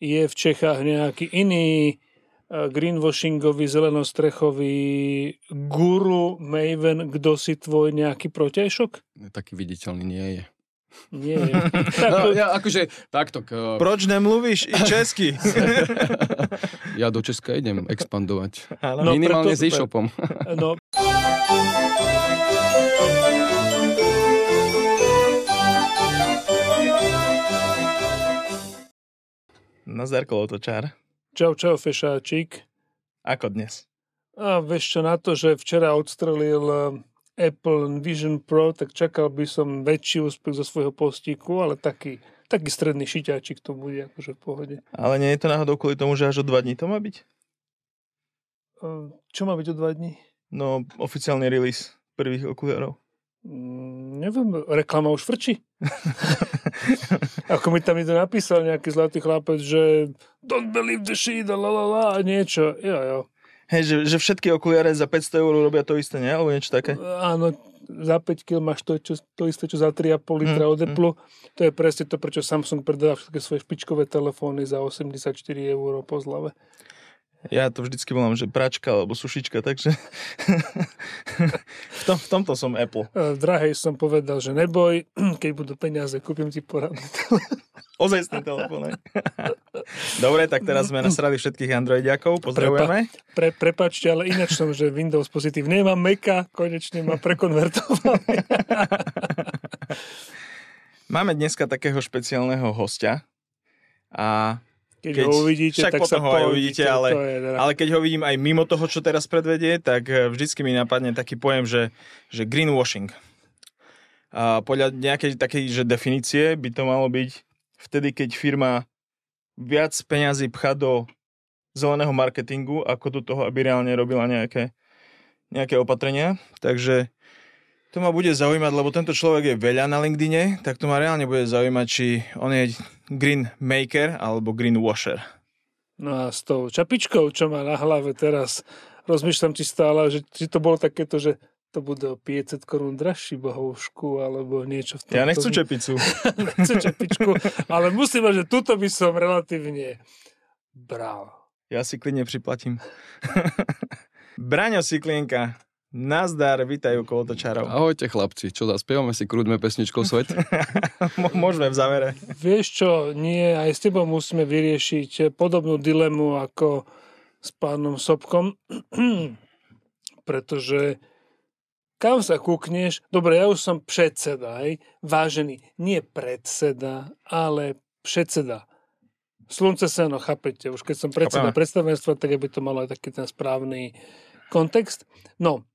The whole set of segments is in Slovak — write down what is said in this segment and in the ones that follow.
je v Čechách nejaký iný eh, greenwashingový, zelenostrechový guru, maven, kto si tvoj nejaký protiažok? Taký viditeľný nie je. Nie je. No, ja, akože, takto. K, Proč nemluvíš i česky? ja do Česka idem expandovať. No, Minimálne preto- s e-shopom. No, Nazdar kolotočár. čau, čau, fešáčik. Ako dnes? A vieš čo, na to, že včera odstrelil eh, Apple Vision Pro, tak čakal by som väčší úspech zo svojho postíku, ale taký, taký stredný šiťáčik to bude akože v pohode. Ale nie je to náhodou kvôli tomu, že až o dva dní to má byť? Eh, Čo má byť o dva dní? No, oficiálny release prvých okuliarov. Mm, neviem, reklama už frčí. Ako mi tam niekto napísal nejaký zlatý chlapec, že don't believe the shit, la la la, a niečo. Jo, jo. Hej, že, že všetky okuliare za 500 eur robia to isté, nie? Alebo niečo také? Áno, za 5 kg máš to, čo, to isté, čo za 3,5 litra Mm, od Apple. To je presne to, prečo Samsung predáva všetky svoje špičkové telefóny za 84 eur po zlave. Ja to vždycky volám, že pračka alebo sušička, takže v, tom, v tomto som Apple. E, Drahej som povedal, že neboj, keď budú peniaze, kúpim ti poradný telefón. Ozajstný telefón. Dobre, tak teraz sme nasrali všetkých Androidiakov, pozdravujeme. Pre, prepačte, ale ináč som, že Windows pozitív nemám Maca, konečne ma prekonvertovali. Máme dneska takého špeciálneho hostia a Keď, Keď- ho uvidíte, však tak potom sa ho aj uvidíte, ale- je teda- Ale keď ho vidím aj mimo toho, čo teraz predvedie, tak eh, vždycky mi napadne taký pojem, že, že greenwashing. A podľa nejakej takej že definície by to malo byť vtedy, keď firma viac peňazí pcha do zeleného marketingu, ako do toho, aby reálne robila nejaké, nejaké opatrenia. Takže to ma bude zaujímať, lebo tento človek je veľa na LinkedIne, tak to ma reálne bude zaujímať, či on je green maker alebo green washer. No a s tou čapičkou, čo má na hlave teraz, rozmýšľam ti stále, že či to bolo takéto, že to bude o 500 korún drahší bohovšku, alebo niečo v tom. Ja nechcú čepicu. nechcem čepičku, ale musím že tuto by som relatívne bral. Ja si klidne priplatím. Braňo Siklienka, nazdar, vítajú kolotočárov. Ahojte chlapci, čo zaspievame si krúdme pesničkou Svet? Môžeme v závere. Vieš čo, nie, aj s tebou musíme vyriešiť podobnú dilemu ako s pánom Sobkom, pretože kam sa kúkneš, dobre, ja už som predseda, hej, vážený, nie predseda, ale predseda. Slunce seno, chápete, už keď som predseda predstavenstva, tak aby to malo aj taký ten správny kontext. No,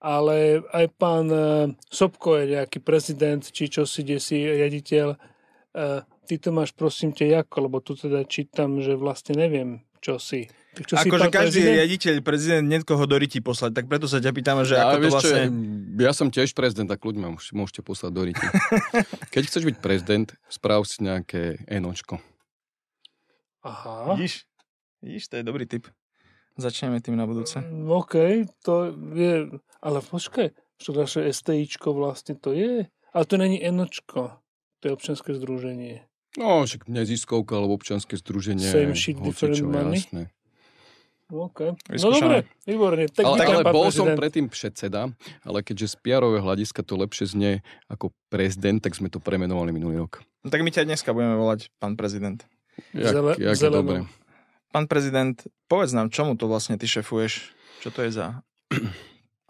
ale aj pán eh, Sobko je nejaký prezident, či čo si, kde si riaditeľ. Eh, Ty to máš, prosím ťa, ako, lebo tu teda čítam, že vlastne neviem, čo si. Čo si, Akože každý prezident? riaditeľ, prezident niekoho do ryti poslať, tak preto sa ťa pýtame, že ako Ale to vieš čo, vlastne... ja som tiež prezident, tak ľuďmi ma môžete- poslať do ryti. Keď chceš byť prezident, správ si nejaké enočko. Aha. Vidíš? Vidíš, to je dobrý tip. Začneme tým na budúce. Mm, OK, to je... Ale počkaj, čo naše STIčko vlastne to je? Ale to není enočko. To je občianske združenie. No, však neziskovka alebo občianske združenie. Same shit, different money. Jasné. OK. No dobre, výborne. Tak Ale, ale bol prezident. som predtým predseda, ale keďže z PR-ového hľadiska to lepšie znie ako prezident, tak sme to premenovali minulý rok. No, tak my ťa dneska budeme volať pán prezident. Jak, Zele- jak dobre. Pán prezident, povedz nám, čomu to vlastne ty šefuješ? Čo to je za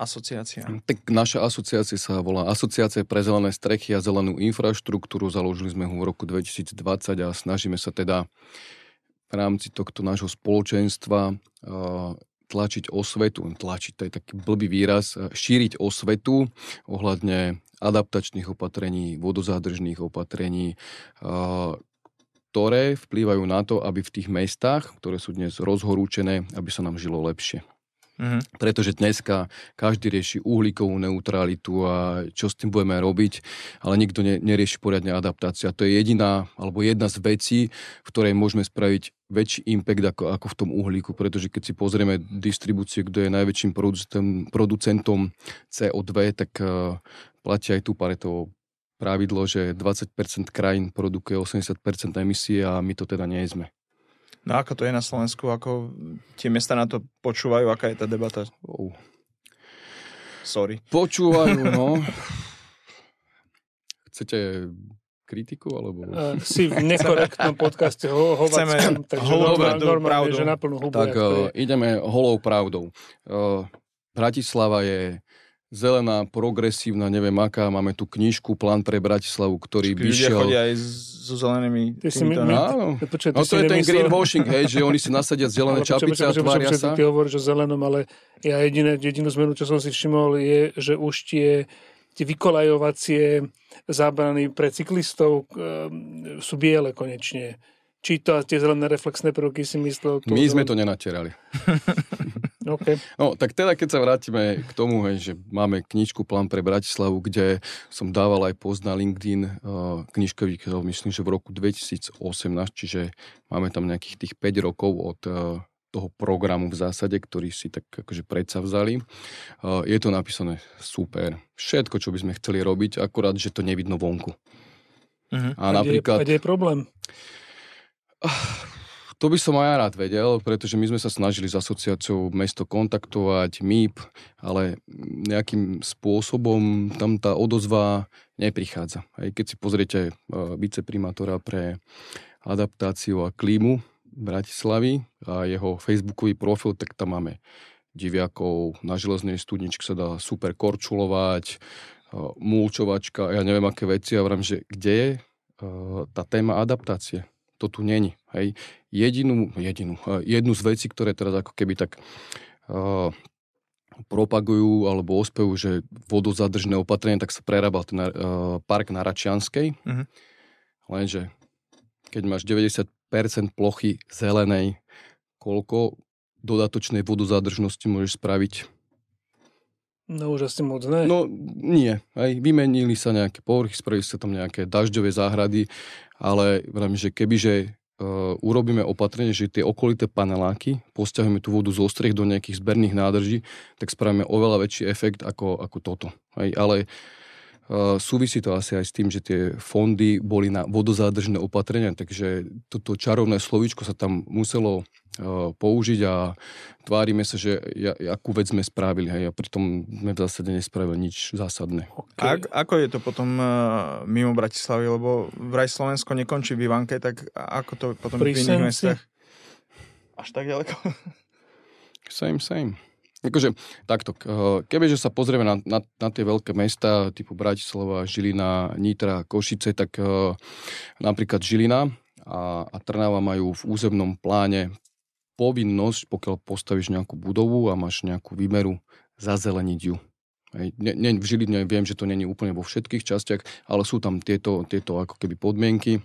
asociácia? Tak naša asociácia sa volá Asociácia pre zelené strechy a zelenú infraštruktúru. Založili sme ho v roku 2020 a snažíme sa teda v rámci tohto nášho spoločenstva uh, tlačiť osvetu, tlačiť, to je taký blbý výraz, uh, šíriť osvetu ohľadne adaptačných opatrení, vodozádržných opatrení, uh, ktoré vplývajú na to, aby v tých mestách, ktoré sú dnes rozhorúčené, aby sa nám žilo lepšie Mhm. pretože dneska každý rieši uhlíkovú neutralitu a čo s tým budeme robiť, ale nikto ne, nerieši poriadne adaptáciu. A to je jediná, alebo jedna z vecí, v ktorej môžeme spraviť väčší impact ako, ako v tom uhlíku, pretože keď si pozrieme distribúciu, kto je najväčším producentom, producentom CO2, tak uh, platí aj tu Paretovo pravidlo, že 20% krajín produkuje 80% emisie a my to teda nie sme. No ako to je na Slovensku? Ako tie miesta na to počúvajú? Aká je tá debata? Oh. Sorry. Počúvajú, no. Chcete kritiku, alebo... Uh, si v nekorektnom podcaste ho, hovackom, takže holou normálne, normálne že naplnú hubu. Tak uh, ideme holou pravdou. Uh, Bratislava je zelená, progresívna, neviem aká. Máme tu knižku Plán pre Bratislavu, ktorý by Ľudia šiel... chodia aj so zelenými Ty si mi- no. Áno. Počkaj, ty No si to je ten nemyslel- greenwashing, hej, že oni si nasadia zelené čapice a tvária sa. Ty hovoríš o zelenom, ale ja jediné, jedinú zmenu, čo som si všimol, je, že už tie, tie vykolajovacie zábrany pre cyklistov um, sú biele konečne. Či to a tie zelené reflexné prvky si myslel? My sme to nenatierali. Okay. No, tak teda, keď sa vrátime k tomu, hej, že máme knižku Plán pre Bratislavu, kde som dával aj post na LinkedIn, uh, knižka vyšiel, myslím, že v roku 2018, čiže máme tam nejakých tých 5 rokov od uh, toho programu v zásade, ktorý si tak akože predsa vzali. Uh, je to napísané super. Všetko, čo by sme chceli robiť, akurát, že to nevidno vonku. Mhm. A napríklad... A kde je problém? To by som aj ja rád vedel, pretože my sme sa snažili s asociáciou mesto kontaktovať, MIP, ale nejakým spôsobom tam tá odozva neprichádza. Aj keď si pozriete uh, viceprimátora pre adaptáciu a klímu Bratislavy a jeho facebookový profil, tak tam máme diviakov, na železnej studničke sa dá super korčulovať, uh, mulčovačka, ja neviem aké veci, ja vrám, že kde je uh, tá téma adaptácie? To tu není. Hej. Jedinú, jedinú, uh, jednu z vecí, ktoré teraz ako keby tak uh, propagujú alebo ospevujú, že vodozadržné opatrenie, tak sa prerábal ten uh, park na Račianskej. Mhm. Lenže keď máš 90% plochy zelenej, koľko dodatočnej vodozádržnosti môžeš spraviť? No už asi moc ne. No nie. Aj vymenili sa nejaké povrchy, spravili sa tam nejaké dažďové záhrady, ale vrám, že kebyže uh, urobíme opatrenie, že tie okolité paneláky, posťahujeme tú vodu zo striech do nejakých zberných nádrží, tak spravíme oveľa väčší efekt ako, ako toto. Aj, ale uh, súvisí to asi aj s tým, že tie fondy boli na vodozádržné opatrenia, takže toto čarovné slovíčko sa tam muselo použiť a tvárime sa, že ja, akú vec sme spravili, hej, a pritom sme v zásade nespravili nič zásadné. Okay. A, ako je to potom uh, mimo Bratislavy, lebo vraj Slovensko nekončí v Ivanke, tak ako to potom Pri v iných mestách? Až tak ďaleko? Same, same. Akože takto, k- kebyže sa pozrieme na, na, na tie veľké mesta typu Bratislava, Žilina, Nitra, Košice, tak eh, napríklad Žilina a, a Trnava majú v územnom pláne povinnosť, pokiaľ postavíš nejakú budovu a máš nejakú výmeru, zazeleniť ju. Hej. Ne, ne, v Žiline viem, že to není úplne vo všetkých častiach, ale sú tam tieto, tieto ako keby podmienky.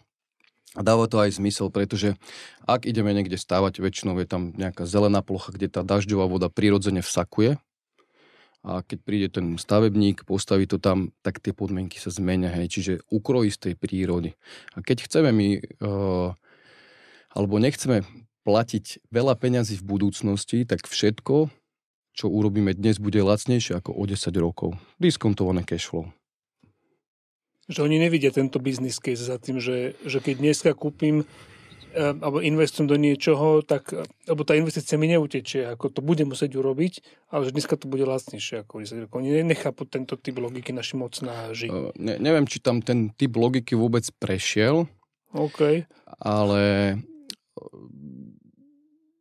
A dáva to aj zmysel, pretože ak ideme niekde stávať, väčšinou je tam nejaká zelená plocha, kde tá dažďová voda prirodzene vsakuje. A keď príde ten stavebník, postaví to tam, tak tie podmienky sa zmenia. Hej. Čiže ukrojí z tej prírody. A keď chceme my, uh, alebo nechceme platiť veľa peňazí v budúcnosti, tak všetko, čo urobíme dnes, bude lacnejšie ako o 10 rokov. Diskontované cash flow. Že oni nevidia tento business case za tým, že, že keď dneska kúpim eh, alebo investujem do niečoho, tak, eh, lebo tá investícia mi neutečie, ako to bude musieť urobiť, ale že dneska to bude lacnejšie ako 10 rokov. Oni nechápu tento typ logiky naši mocnáži. Uh, ne, neviem, či tam ten typ logiky vôbec prešiel, OK. ale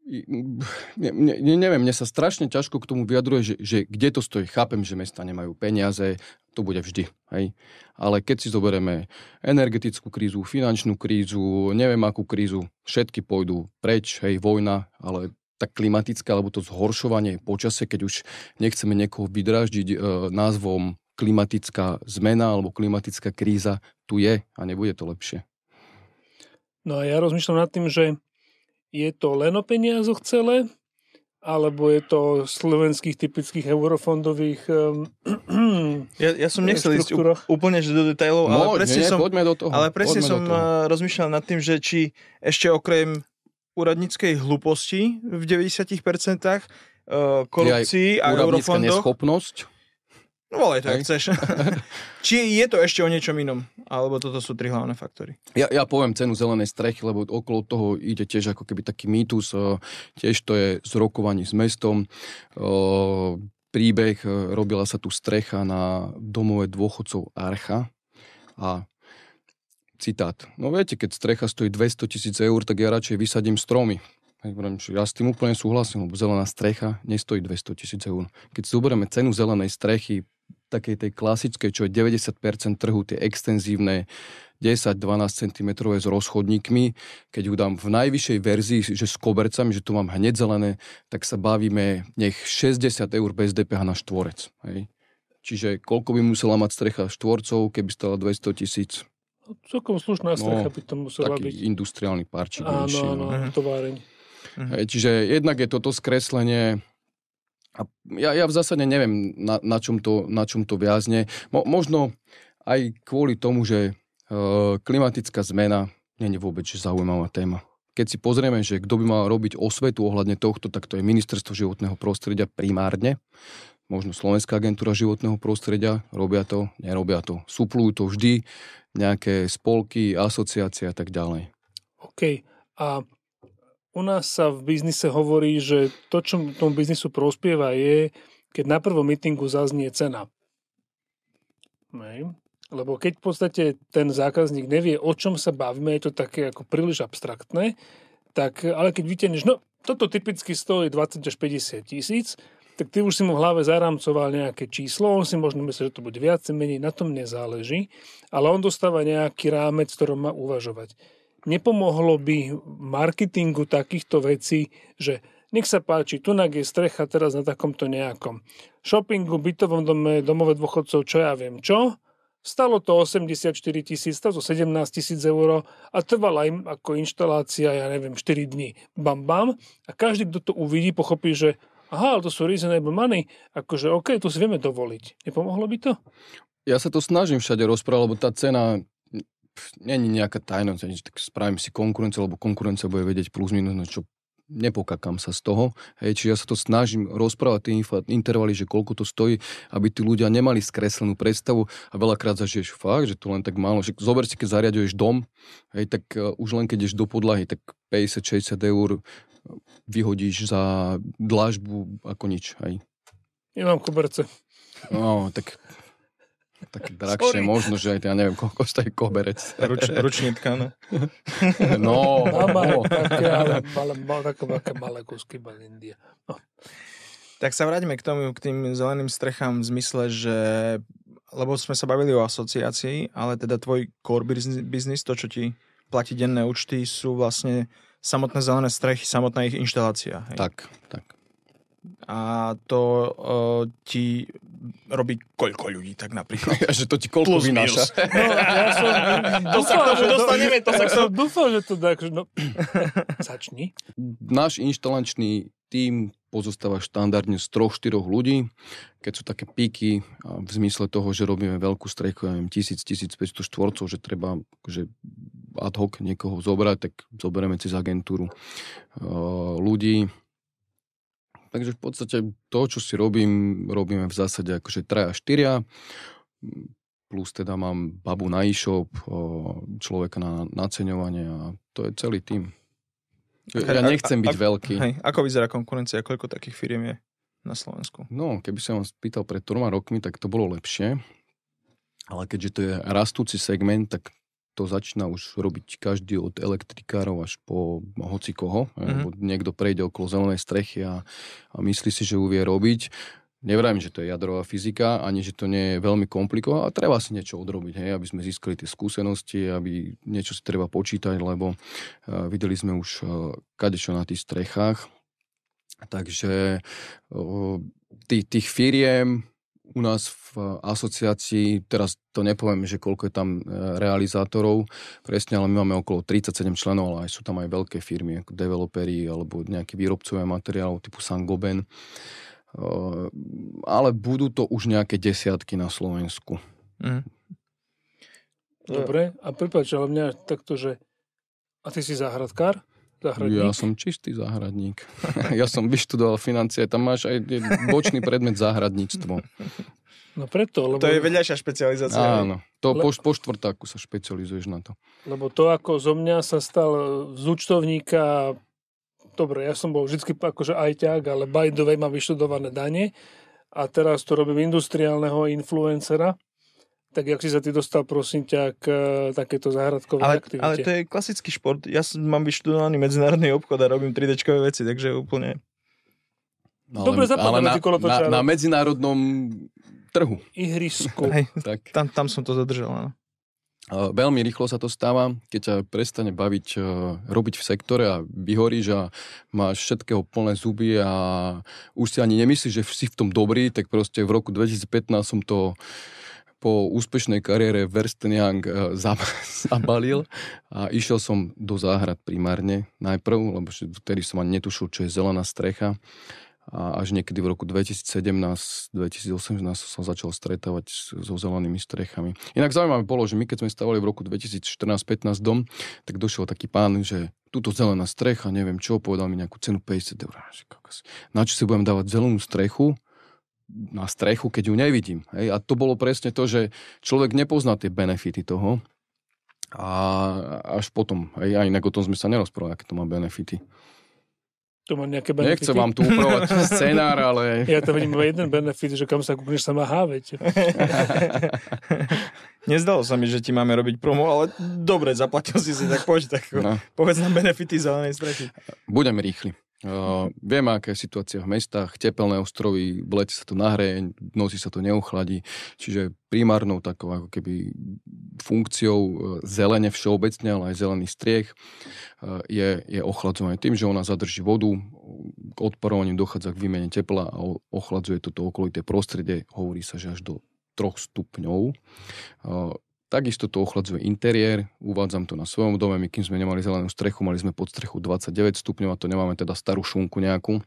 ne, ne, ne- neviem, mne sa strašne ťažko k tomu vyjadruje, že, že kde to stojí. Chápem, že mesta nemajú peniaze, to bude vždy. Hej? Ale keď si zoberieme energetickú krízu, finančnú krízu, neviem akú krízu, všetky pôjdu preč, hej, vojna, ale tak klimatická, alebo to zhoršovanie počasie, keď už nechceme niekoho vydráždiť e, názvom klimatická zmena alebo klimatická kríza, tu je a nebude to lepšie. No a ja rozmýšľam nad tým, že je to len o peniazoch celé, alebo je to slovenských typických eurofondových um, Ja, ja som nechcel ísť úplne že do detailov, ale presne nie, som, poďme do toho. ale presne poďme som do toho. uh, rozmýšľal nad tým, že či ešte okrem úradníckej hlúposti v 90% uh, korupcii a eurofondoch, neschopnosť. No volaj to, ak chceš. Či je to ešte o niečom inom? Alebo toto sú tri hlavné faktory? Ja, ja poviem cenu zelenej strechy, lebo okolo toho ide tiež ako keby taký mýtus. o, Tiež to je z rokovaní s mestom. O, Príbeh, e, robila sa tu strecha na domove dôchodcov Archa a citát. No viete, keď strecha stojí 200 tisíc eur, tak ja radšej vysadím stromy. Ja s tým úplne súhlasím, lebo zelená strecha nestojí 200 tisíc eur. Keď zoberieme cenu zelenej strechy, takej tej klasickej, čo je 90% trhu, tie extenzívne 10-12 cm s rozchodníkmi, keď ju dám v najvyššej verzii, že s kobercami, že tu mám hneď zelené, tak sa bavíme nech 60 eur bez DPH na štvorec. Hej. Čiže koľko by musela mať strecha štvorcov, keby stala 200 tisíc? No, celkom slušná strecha No, by to musela Taký byť. industriálny parčík. Áno, menší, áno, no. Mhm. továreň. Hej, čiže jednak je toto skreslenie a ja, ja v zásade neviem, na, na, čom, to, na čom to viazne. Mo, možno aj kvôli tomu, že e, klimatická zmena nie je vôbec zaujímavá téma. Keď si pozrieme, že kto by mal robiť osvetu ohľadne tohto, tak to je Ministerstvo životného prostredia primárne. Možno Slovenská agentúra životného prostredia, robia to, nerobia to. Suplujú to vždy nejaké spolky, asociácie a tak ďalej. OK. A u nás sa v biznise hovorí, že to, čo tomu biznisu prospieva, je, keď na prvom mítingu zaznie cena. Hej. Lebo keď v podstate ten zákazník nevie, o čom sa bavíme, je to také ako príliš abstraktné, tak, ale keď vytiahneš, no toto typicky stojí 20 až 50 tisíc, tak ty už si mu v hlave zarámcoval nejaké číslo, on si možno myslí, že to bude viac, menej, na tom nezáleží, ale on dostáva nejaký rámec, ktorom má uvažovať. Nepomohlo by marketingu takýchto vecí, že nech sa páči, tunak je strecha teraz na takomto nejakom shoppingu, bytovom dome, domove dôchodcov, čo ja viem čo. Stalo to 84 tisíc, to 17 tisíc eur a trvala im ako inštalácia, ja neviem, 4 dní. Bam, bam. A každý, kto to uvidí, pochopí, že aha, ale to sú reasonable money, akože OK, to si vieme dovoliť. Nepomohlo by to? Ja sa to snažím všade rozprávať, lebo tá cena není nejaká tajnosť, tak spravím si konkurenciu, lebo konkurencia bude vedieť plus minus, no čo nepokakám sa z toho. Hej, čiže ja sa to snažím rozprávať tie intervaly, že koľko to stojí, aby tí ľudia nemali skreslenú predstavu a veľakrát zažiješ fakt, že to len tak málo. Že zober si, keď zariaduješ dom, hej, tak uh, už len keď ideš do podlahy, tak 50-60 eur vyhodíš za dlážbu ako nič. Hej. Nemám koberce. No, tak tak drahšie Sorry. možno, že aj ja neviem, koľko stojí koberec. Ruč, ručne tkané. No, Mama, no. také, ale malé, malé, také, také malé kusky India. No. Tak sa vráťme k tomu, k tým zeleným strechám v zmysle, že lebo sme sa bavili o asociácii, ale teda tvoj core business, to, čo ti platí denné účty, sú vlastne samotné zelené strechy, samotná ich inštalácia. Hej. Tak, tak. A to uh, ti robí koľko ľudí, tak napríklad. že to ti koľko Plus, vynáša. No, ja som To sa k tomu že dostaneme, to sa k tomu- dúfal, že to tak, že no... Začni. Náš inštalačný tím pozostáva štandardne z troch, štyroch ľudí. Keď sú také píky v zmysle toho, že robíme veľkú strechu, ja neviem, 1000-1500 štvorcov, že treba akože ad hoc niekoho zobrať, tak zoberieme cez agentúru uh, ľudí. Takže v podstate to, čo si robím, robíme v zásade akože traja, štyria. Plus teda mám babu na e-shop, uh, človeka na naceňovanie a to je celý tým. Ja A- nechcem a- byť a- veľký. Hej, ako vyzerá konkurencia? Koľko takých firiem je na Slovensku? No, keby som vám spýtal pred troma rokmi, tak to bolo lepšie. Ale keďže to je rastúci segment, tak to začína už robiť každý od elektrikárov až po hoci koho. Mhm. Mm-hmm. Niekto prejde okolo zelenej strechy a, a myslí si, že ju vie robiť. Nevrajím, že to je jadrová fyzika, ani že to nie je veľmi komplikované, ale treba si niečo odrobiť, hej, aby sme získali tie skúsenosti, aby niečo si treba počítať, lebo uh, videli sme už uh, kadečo na tých strechách. Takže uh, tých, tých firiem u nás v asociácii, teraz to nepoviem, že koľko je tam e, realizátorov presne, ale my máme okolo 37 členov, ale aj sú tam aj veľké firmy, ako developeri alebo nejakí výrobcovia materiálov typu Sangoben. E, Ale budú to už nejaké desiatky na Slovensku. Mhm. Dobre. A prepáč, ale mňa takto, že... A ty si záhradkár? Záhradník? Ja som čistý záhradník. ja som vyštudoval financie, tam máš aj bočný predmet záhradníctvo. No preto, lebo... To je vedľajšia špecializácia. Áno, to po, po štvrtáku sa špecializuješ na to. Lebo to, ako zo mňa sa stal z účtovníka, dobre, ja som bol vždy akože ajťák, ale by the way mám vyštudované dane a teraz to robím industriálneho influencera, tak jak si sa ty dostal, prosím ťa, k e, takéto záhradkové ale, aktivite? ale to je klasický šport. Ja som, mám vyštudovaný medzinárodný obchod a robím 3D veci, takže úplne... No, Dobre zapadlo na, na, na medzinárodnom trhu. Ihrisku. Hej, Tak. tam, tam som to zadržal, áno. Uh, Veľmi rýchlo sa to stáva, keď ťa prestane baviť uh, robiť v sektore a vyhoríš a máš všetkého plné zuby a už si ani nemyslíš, že si v tom dobrý, tak proste v roku 2015 som to po úspešnej kariére v uh, zab- zabalil a išiel som do záhrad primárne najprv, lebo vtedy som ani netušil, čo je zelená strecha a až niekedy v roku 2017-2018 som začal stretávať so zelenými strechami. Inak zaujímavé bolo, že my keď sme stavali v roku 2014-15 dom, tak došiel taký pán, že túto zelená strecha, neviem čo, povedal mi nejakú cenu 50 eur. Na čo si budem dávať zelenú strechu, na strechu, keď ju nevidím. Hej? A to bolo presne to, že človek nepozná tie benefity toho a až potom, hej? a inak o tom sme sa nerozprávali, aké to má benefity. To má nejaké benefity. Nechcem vám tu upravovať scenár, ale Ja tam vidím iba jeden benefit, že kam sa kúkneš, sa má háveť. Nezdalo sa mi, že ti máme robiť promo, ale dobre, zaplatil si si, tak poď, tak no, povedz nám benefity zelenej strechy. budem rýchly. Uh, vieme, aká je situácia v mestách, tepelné ostrovy, v lete sa to nahreje, v noci sa to neuchladí, čiže primárnou takou ako keby funkciou uh, zelene všeobecne, ale aj zelený striech uh, je, je ochladzovanie. Tým, že ona zadrží vodu, k odparovaním dochádza k výmene tepla a ochladzuje toto okolité prostredie, hovorí sa, že až do 3 stupňov. Uh, Takisto to ochladzuje interiér, uvádzam to na svojom dome, my kým sme nemali zelenú strechu, mali sme pod strechu 29 stupňov a to nemáme teda starú šunku nejakú.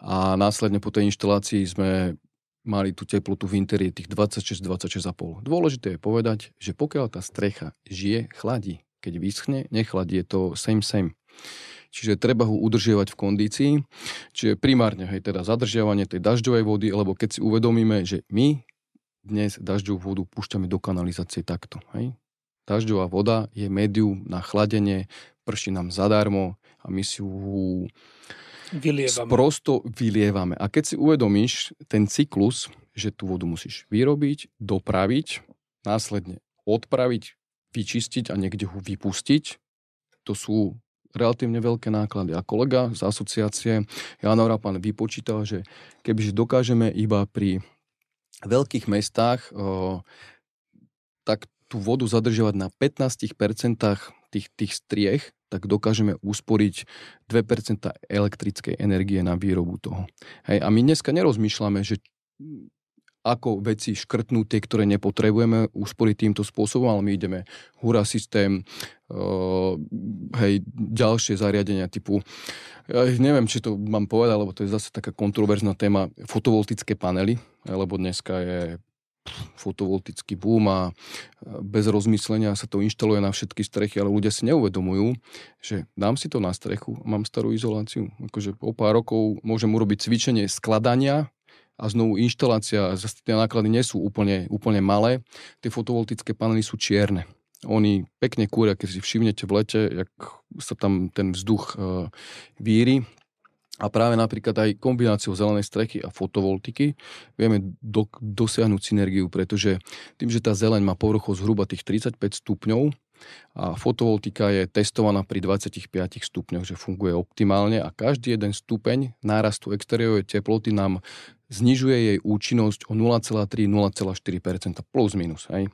A následne po tej inštalácii sme mali tú teplotu v interiéri tých 26-26,5. Dôležité je povedať, že pokiaľ tá strecha žije, chladí. Keď vyschne, nechladí, je to same same. Čiže treba ho udržiavať v kondícii. Čiže primárne hej, teda zadržiavanie tej dažďovej vody, lebo keď si uvedomíme, že my dnes dažďovú vodu púšťame do kanalizácie takto. Hej? Dažďová voda je médium na chladenie, prší nám zadarmo a my si ju Vylievame. prosto vylievame. A keď si uvedomíš ten cyklus, že tú vodu musíš vyrobiť, dopraviť, následne odpraviť, vyčistiť a niekde ho vypustiť, to sú relatívne veľké náklady. A kolega z asociácie Jan Orapan vypočítal, že kebyže dokážeme iba pri veľkých mestách tak tú vodu zadržiavať na 15% tých, tých striech, tak dokážeme usporiť 2% elektrickej energie na výrobu toho. Hej, a my dneska nerozmýšľame, že ako veci škrtnúť tie, ktoré nepotrebujeme usporiť týmto spôsobom, ale my ideme hura systém, uh, hej, ďalšie zariadenia typu, ja neviem, či to mám povedať, lebo to je zase taká kontroverzná téma, fotovoltické panely, lebo dneska je fotovoltický boom a bez rozmyslenia sa to inštaluje na všetky strechy, ale ľudia si neuvedomujú, že dám si to na strechu mám starú izoláciu. Akože o pár rokov môžem urobiť cvičenie skladania a znovu inštalácia, zase tie náklady nie sú úplne, úplne malé. Tie fotovoltické panely sú čierne. Oni pekne kúria, keď si všimnete v lete, jak sa tam ten vzduch uh, víri, a práve napríklad aj kombináciou zelenej strechy a fotovoltiky vieme do, dosiahnuť synergiu, pretože tým, že tá zeleň má povrchov zhruba tých 35 stupňov a fotovoltika je testovaná pri 25 stupňoch, že funguje optimálne a každý jeden stupeň nárastu exteriérovej teploty nám znižuje jej účinnosť o 0,3-0,4% plus minus. Hej.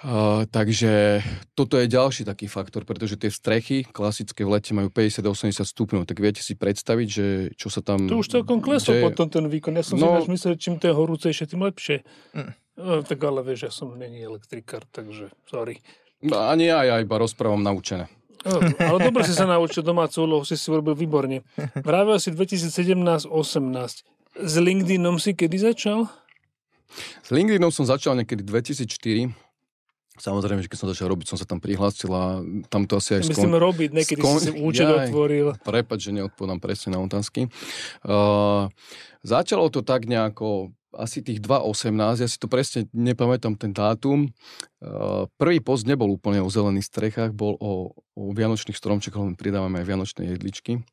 Uh, takže toto je ďalší taký faktor, pretože tie strechy klasické v lete majú 50-80 stupňov, tak viete si predstaviť, že čo sa tam... To už celkom klesol deje. potom ten výkon. Ja som No. si myslel, čím to je horúcejšie, tým lepšie. Mm. No, tak ale vieš, ja som není elektrikár, takže sorry. No, ani ja, ja iba rozprávam naučené. No, ale dobre si sa naučil domácu úlohu, si si urobil výborne. Vravel si 2017-18. S LinkedInom si kedy začal? S LinkedInom som začal niekedy 2004. Samozrejme, že keď som začal robiť, som sa tam prihlásil a tam to asi aj Myslím robiť, nekedy skon- si účet Jaj. otvoril. Prepač, že neodpovedám presne na otázky. Uh, začalo to tak nejako asi tých 2.18, ja si to presne nepamätám ten dátum. Uh, prvý post nebol úplne o zelených strechách, bol o, o vianočných stromčekoch, len pridávame aj vianočné jedličky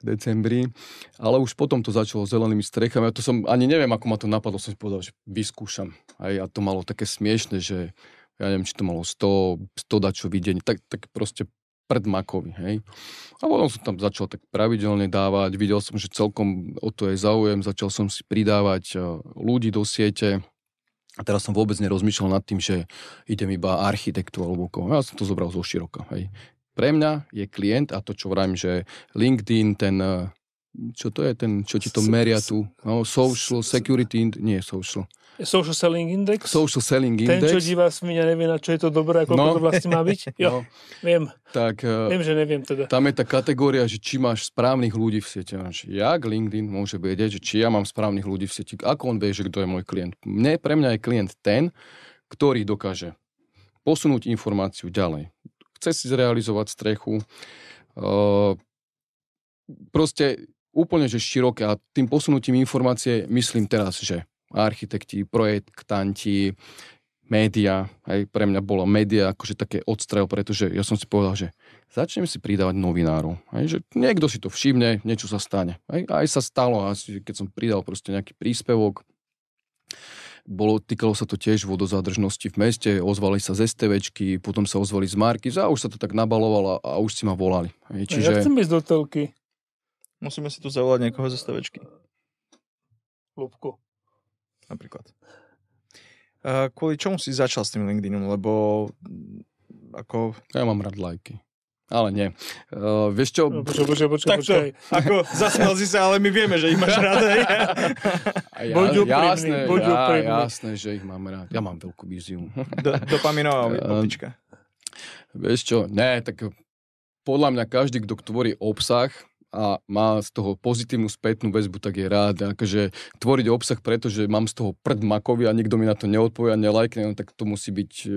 v decembri. Ale už potom to začalo zelenými strechami. A to som, ani neviem, ako ma to napadlo, som si povedal, že vyskúšam. Aj a to malo také smiešne, že ja neviem, či to malo 100, 100 dačo videní, tak, tak proste pred Makovi, hej. A potom som tam začal tak pravidelne dávať, videl som, že celkom o to je záujem, začal som si pridávať eh, ľudí do siete, a teraz som vôbec nerozmýšľal nad tým, že idem iba architektu alebo koho. Ja som to zobral zo široka. Hej. Pre mňa je klient a to, čo vrajím, že LinkedIn, ten, eh, čo to je, ten, čo ti to meria tu, no, social security, nie social, Social Selling Index? Social Selling Index. Ten, čo divá smiňa, nevie, na čo je to dobré, ako no. to vlastne má byť? Jo, no. viem. Tak, uh, viem, že neviem teda. Tam je tá kategória, že či máš správnych ľudí v sieti. Jak LinkedIn môže vedieť, že či ja mám správnych ľudí v sieti. Ako on vie, že kto je môj klient? Mne, pre mňa je klient ten, ktorý dokáže posunúť informáciu ďalej. Chce si zrealizovať strechu, uh, proste úplne, že široké a tým posunutím informácie myslím teraz, že architekti, projektanti, média, aj pre mňa bolo média akože také odstrel, pretože ja som si povedal, že začnem si pridávať novinárov. Aj, že niekto si to všimne, niečo sa stane. Aj, aj sa stalo, asi, keď som pridal proste nejaký príspevok, bolo, týkalo sa to tiež vodozádržnosti v meste, ozvali sa z STVčky, potom sa ozvali z Marky a už sa to tak nabalovalo a už si ma volali. Aj, čiže... Ja chcem ísť do telky. Musíme si tu zavolať niekoho z STVčky. Lúbku napríklad. Kvôli čomu si začal s tým LinkedInom? Lebo ako... Ja mám rád lajky. Ale nie. Uh, vieš čo? Počkaj, počkaj, počkaj. počkaj. Ako, zasmiel si sa, ale my vieme, že ich máš rád. ja, buď úprimný, jasné, buď ja, úprimný. jasné, že ich mám rád. Ja mám veľkú víziu. Do, dopaminová opička. Uh, vieš čo? Ne, tak podľa mňa každý, kto tvorí obsah, a má z toho pozitívnu spätnú väzbu, tak je rád. Akože tvoriť obsah, pretože mám z toho prd makovi a nikto mi na to neodpovie a nelajkne, no tak to musí byť e,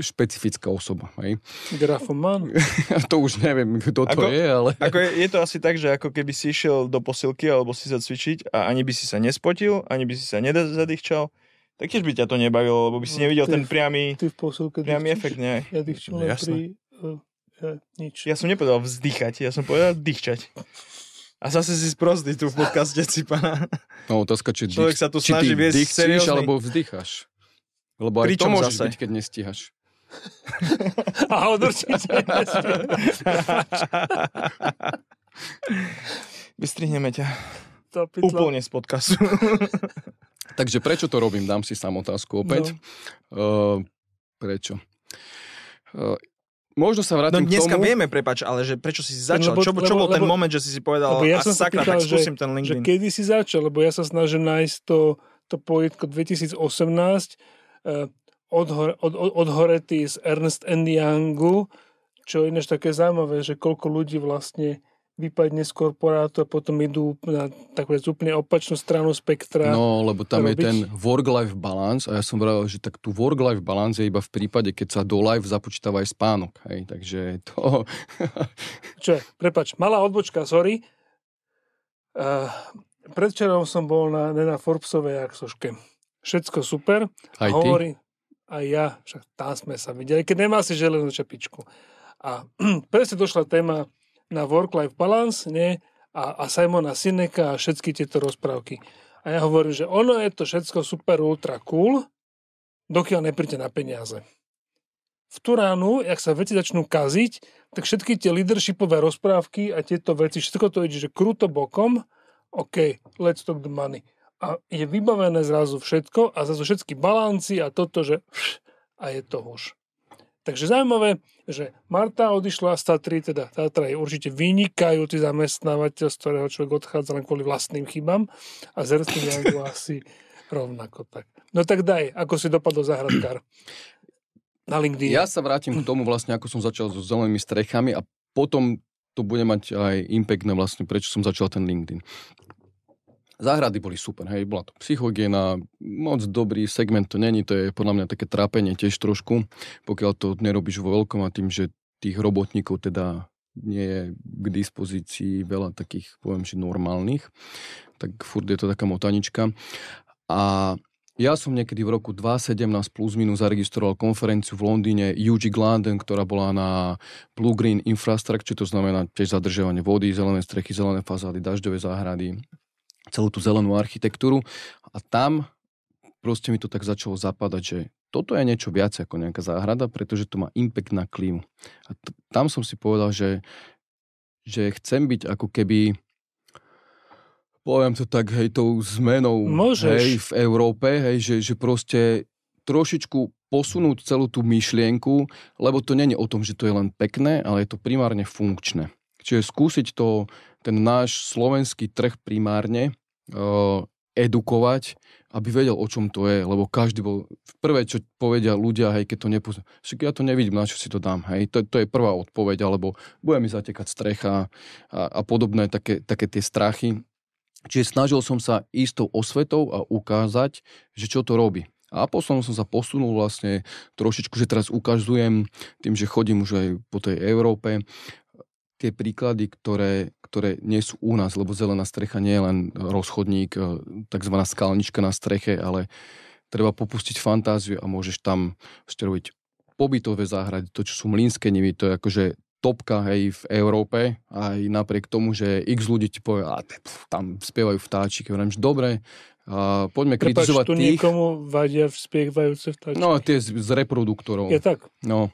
špecifická osoba. Hej. Grafoman? to už neviem, kto to ako, je, ale... Ako je, je to asi tak, že ako keby si išiel do posilky alebo si sa cvičiť a ani by si sa nespotil, ani by si sa nedzadýchčal, tak tiež by ťa to nebavilo, lebo by si no, nevidel ty, ten priamy, ty v posilke priamy efekt. Nie? Ja dýchčím no, pri uh, nič. Ja som nepovedal vzdychať, ja som povedal dýchčať. A zase si sprostý tu v podcaste Cipana. No otázka, či, Človek sa tu či snaží viesť seriózny. alebo vzdycháš. Lebo aj Pričom to môžeš zase? byť, keď nestíhaš. A on určite Vystrihneme ťa. Úplne z podcastu. Takže prečo to robím? Dám si sam otázku opäť. No. Uh, prečo? Uh, Možno sa vrátim no dneska k tomu. vieme, prepač, ale že prečo si začal? Lebo, čo, čo bol lebo, ten moment, že si si povedal, ja a sakra, pýtal, tak skúsim že, ten LinkedIn. Že kedy si začal, lebo ja sa snažím nájsť to, to pojitko 2018 uh, od, od, od, od Horety z Ernst Youngu, čo je ináč také zaujímavé, že koľko ľudí vlastne vypadne z korporátu a potom idú na takú úplne opačnú stranu spektra. No, lebo tam robiť. je ten work-life balance a ja som vravel, že tak tu work-life balance je iba v prípade, keď sa do life započítava aj spánok. Hej, takže to... Čo je, prepač, malá odbočka, sorry. Uh, predčerom som bol na, na Forbesovej aksoške. Všetko super. Aj ty? Hovorí, aj ja, však tam sme sa videli, keď nemá si želenú čepičku. A presne došla téma na work-life balance, nie? A, a Simona Sineka a všetky tieto rozprávky. A ja hovorím, že ono je to všetko super ultra cool, dokiaľ nepríte na peniaze. V tú ránu, jak sa veci začnú kaziť, tak všetky tie leadershipové rozprávky a tieto veci, všetko to ide, že kruto bokom, OK, let's talk the money. A je vybavené zrazu všetko a zrazu všetky balanci a toto, že a je to už. Takže zaujímavé, že Marta odišla z Tatry, teda Tatra je určite vynikajúci zamestnávateľ, z ktorého človek odchádza len kvôli vlastným chybám a z Ernst asi rovnako tak. No tak daj, ako si dopadol zahradkár na LinkedIn. Ja sa vrátim k tomu vlastne, ako som začal so zelenými strechami a potom to bude mať aj impact na vlastne, prečo som začal ten LinkedIn. Záhrady boli super, hej, bola to psychogiena, moc dobrý segment to není, to je podľa mňa také trápenie tiež trošku, pokiaľ to nerobíš vo veľkom a tým, že tých robotníkov teda nie je k dispozícii veľa takých, poviem, že normálnych, tak furt je to taká motanička. A ja som niekedy v roku 2017 plus minus zaregistroval konferenciu v Londýne UG London, ktorá bola na Blue Green Infrastructure, to znamená tiež zadržiavanie vody, zelené strechy, zelené fazády, dažďové záhrady, celú tú zelenú architektúru. A tam proste mi to tak začalo zapadať, že toto je niečo viac ako nejaká záhrada, pretože to má impact na klímu. A t- tam som si povedal, že, že chcem byť ako keby poviem to tak, hej, tou zmenou Môžeš. hej, v Európe, hej, že, že proste trošičku posunúť celú tú myšlienku, lebo to je o tom, že to je len pekné, ale je to primárne funkčné. Čiže skúsiť to, ten náš slovenský trh primárne edukovať, aby vedel, o čom to je, lebo každý bol, prvé, čo povedia ľudia, hej, keď to nepozná, však ja to nevidím, na čo si to dám, hej, to, to je prvá odpoveď, alebo bude mi zatekať strecha a, a podobné také, také tie strachy, Čiže snažil som sa ísť tou osvetou a ukázať, že čo to robí. A potom som sa posunul vlastne trošičku, že teraz ukazujem tým, že chodím už aj po tej Európe, tie príklady, ktoré, ktoré nie sú u nás, lebo zelená strecha nie je len rozchodník, e, tzv. skalnička na streche, ale treba popustiť fantáziu a môžeš tam robiť pobytové záhrady, to, čo sú mlínske nivy, to je akože topka hej, v Európe, aj napriek tomu, že x ľudí ti povie, a tam spievajú vtáčiky. Hovorím, že dobre, a poďme Prepač, kritizovať tu tých... niekomu vadia spievajúce vtáčiky. No, tie z, z reproduktorov. Je tak? No,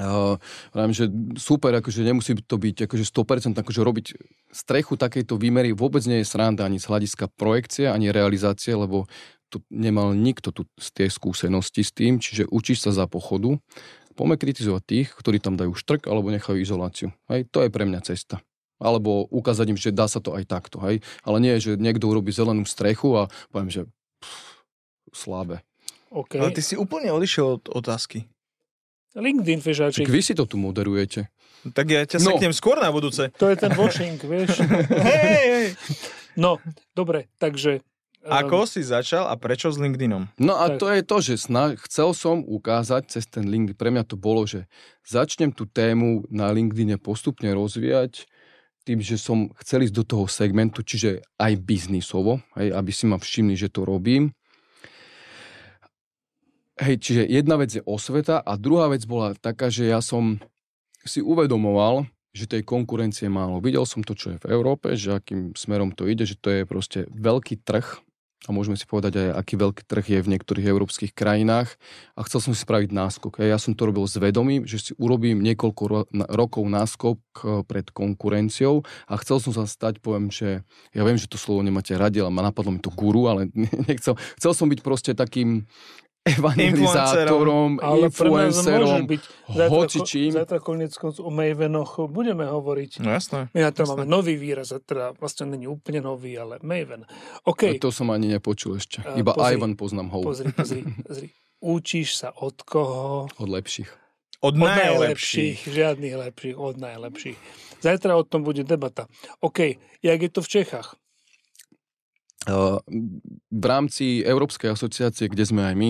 Uh, vravím, že super, akože nemusí to byť akože 100%, akože robiť strechu takejto výmery vôbec nie je sranda ani z hľadiska projekcie, ani realizácie, lebo tu nemal nikto tu z tej skúsenosti s tým, čiže učíš sa za pochodu Poďme kritizovať tých, ktorí tam dajú štrk alebo nechajú izoláciu. Hej, to je pre mňa cesta. Alebo ukázať im, že dá sa to aj takto. Hej. Ale nie, že niekto urobí zelenú strechu a poviem, že pff, slabé. Okay. Ale ty si úplne odišiel od otázky. LinkedIn, fežáčik. vy si to tu moderujete. Tak ja ťa no. seknem skôr na budúce. To je ten washing, vieš. hej, hej. No, dobre, takže ako um, si začal a prečo s LinkedInom? No a tak. to je to, že sna- chcel som ukázať cez ten LinkedIn, pre mňa to bolo, že začnem tú tému na LinkedIne postupne rozvíjať tým, že som chcel ísť do toho segmentu, čiže aj biznisovo, hej, aby si ma všimli, že to robím. Hej, čiže jedna vec je osveta a druhá vec bola taká, že ja som si uvedomoval, že tej konkurencie málo. Videl som to, čo je v Európe, že akým smerom to ide, že to je proste veľký trh, a môžeme si povedať aj, aký veľký trh je v niektorých európskych krajinách. A chcel som si spraviť náskok. Ja som to robil s vedomím, že si urobím niekoľko ro- rokov náskok eh, pred konkurenciou a chcel som sa stať, poviem, že ja viem, že to slovo nemáte radi, ale ma napadlo mi to guru, ale nechcel. Chcel som byť proste takým evangelizátorom, ale influencerom, byť hocičím. Zajtra konec o Mavenoch budeme hovoriť. No jasné. My na to máme nový výraz, a teda vlastne není úplne nový, ale Maven. OK. No, to som ani nepočul ešte. Iba pozri, Ivan poznám ho. Pozri, pozri, pozri. Učíš sa od koho? Od lepších. Od, od najlepších. najlepších. Žiadnych lepších, od najlepších. Zajtra o tom bude debata. OK, jak je to v Čechách? V rámci Európskej asociácie, kde sme aj my,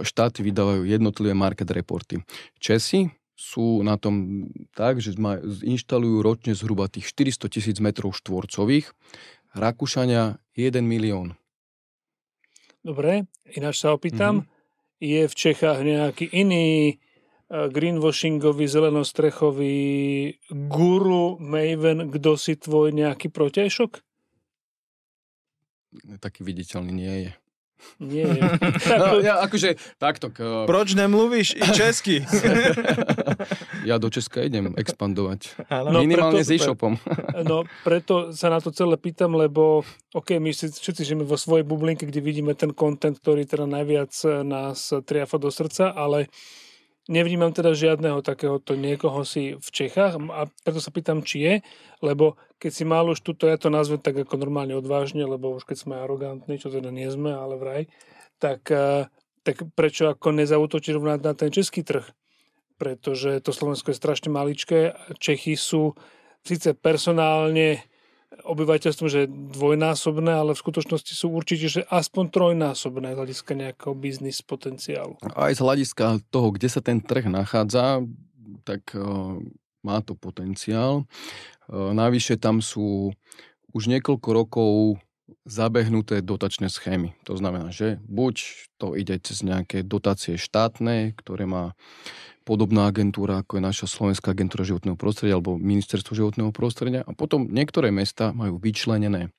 štáty vydávajú jednotlivé market reporty. Česi sú na tom tak, že inštalujú ročne zhruba tých 400 tisíc metrov štvorcových, Rakúšania 1 milión. Dobre, ináč sa opýtam, mm-hmm. je v Čechách nejaký iný greenwashingový, zelenostrechový guru, maven, kto si tvoj nejaký protešok? Taký viditeľný nie je. Nie je. no, ja akože takto. K... Proč nemluvíš i česky? ja do Česka idem expandovať. No, Minimálne preto, s e-shopom. no preto sa na to celé pýtam, lebo ok, my si všetci žijeme vo svojej bublinke, kde vidíme ten kontent, ktorý teda najviac nás triafa do srdca, ale Nevnímam teda žiadneho takéhoto niekoho si v Čechách a preto sa pýtam, či je, lebo keď si mal už tuto, ja to nazvem tak ako normálne odvážne, lebo už keď sme arogantní, čo teda nie sme, ale vraj, tak, eh, tak prečo ako nezautočiť na, na ten český trh? Pretože to Slovensko je strašne maličké, Čechy sú síce personálne obyvateľstvom, že dvojnásobné, ale v skutočnosti sú určite, že aspoň trojnásobné z hľadiska nejakého biznis potenciálu. Aj z hľadiska toho, kde sa ten trh nachádza, tak uh, má to potenciál. Uh, navyše tam sú už niekoľko rokov zabehnuté dotačné schémy. To znamená, že buď to ide cez nejaké dotácie štátne, ktoré má podobná agentúra, ako je naša Slovenská agentúra životného prostredia alebo Ministerstvo životného prostredia. A potom niektoré mesta majú vyčlenené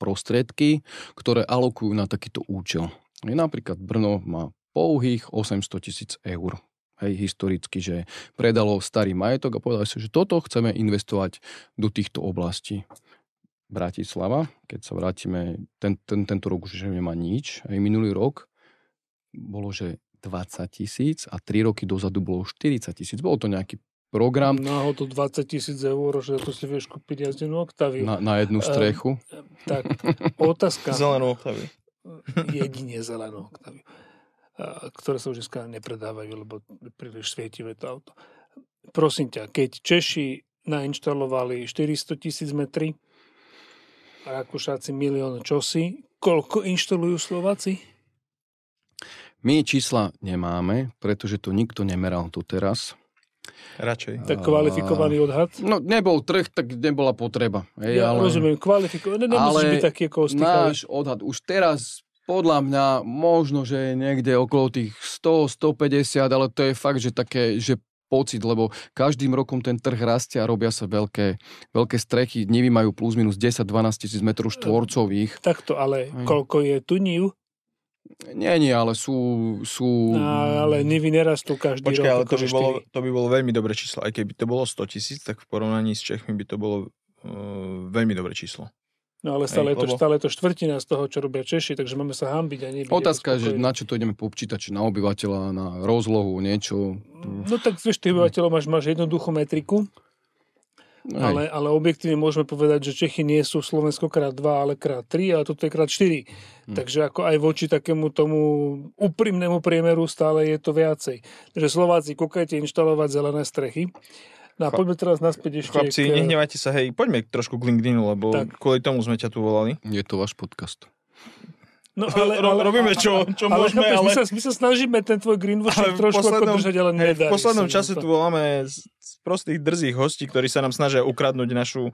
prostriedky, ktoré alokujú na takýto účel. Napríklad Brno má pouhých 800 tisíc eur hej, historicky, že predalo starý majetok a povedali si, že toto chceme investovať do týchto oblastí. Bratislava, keď sa vrátime, ten, ten, tento rok už nemá nič, aj minulý rok bolo, že 20 tisíc a 3 roky dozadu bolo 40 tisíc. Bol to nejaký program. to 20 tisíc eur, že to si vieš kúpiť jazdenú Octaviu. Na, na jednu strechu. Um, tak, otázka. Zelenú Octaviu. Jedine zelenú Octaviu ktoré sa už dneska nepredávajú, lebo príliš svietivé to auto. Prosím ťa, keď Češi nainštalovali 400 tisíc metrí a Rakúšáci milión čosi, koľko inštalujú Slováci? My čísla nemáme, pretože to nikto nemeral tu teraz. Radšej. Tak kvalifikovaný odhad? No, nebol trh, tak nebola potreba. Ej, ja ale... rozumiem, kvalifikovaný. Nemusíš ale byť taký ako náš odhad už teraz podľa mňa možno, že je niekde okolo tých 100, 150, ale to je fakt, že také, že pocit, lebo každým rokom ten trh rastie a robia sa veľké, veľké strechy. Nivy majú plus minus 10-12 tisíc metrov štvorcových. Takto, ale Aj. koľko je tu niv? Nie, nie, ale sú... sú... No, ale nivy nerastú každý Počkaj, rok. ale to by, bolo, to by bolo veľmi dobré číslo. Aj keby to bolo 100 tisíc, tak v porovnaní s Čechmi by to bolo uh, veľmi dobré číslo. No ale stále, Ej, je to, lebo... stále je to štvrtina z toho, čo robia Češi, takže máme sa hambiť a nebyť. Otázka je, že na čo to ideme počítať, či na obyvateľa, na rozlohu, niečo. No tak vieš, tých obyvateľov máš, máš jednoduchú metriku, ale, ale objektívne môžeme povedať, že Čechy nie sú Slovensko krát 2, ale krát 3 a toto je krát 4. Hm. Takže ako aj voči takému tomu úprimnému priemeru stále je to viacej. Takže Slováci, kúkajte inštalovať zelené strechy No a poďme teraz naspäť ešte. Chlapci, k... nehnevajte sa, hej, poďme trošku k LinkedInu, lebo tak. kvôli tomu sme ťa tu volali. Je to váš podcast. No, ale, ale, Robíme čo, čo ale, môžeme, ale... My sa, my sa snažíme ten tvoj greenwashing trošku ako držať, ale hej, V poslednom čase to. tu voláme z, z prostých drzých hostí, ktorí sa nám snažia ukradnúť našu,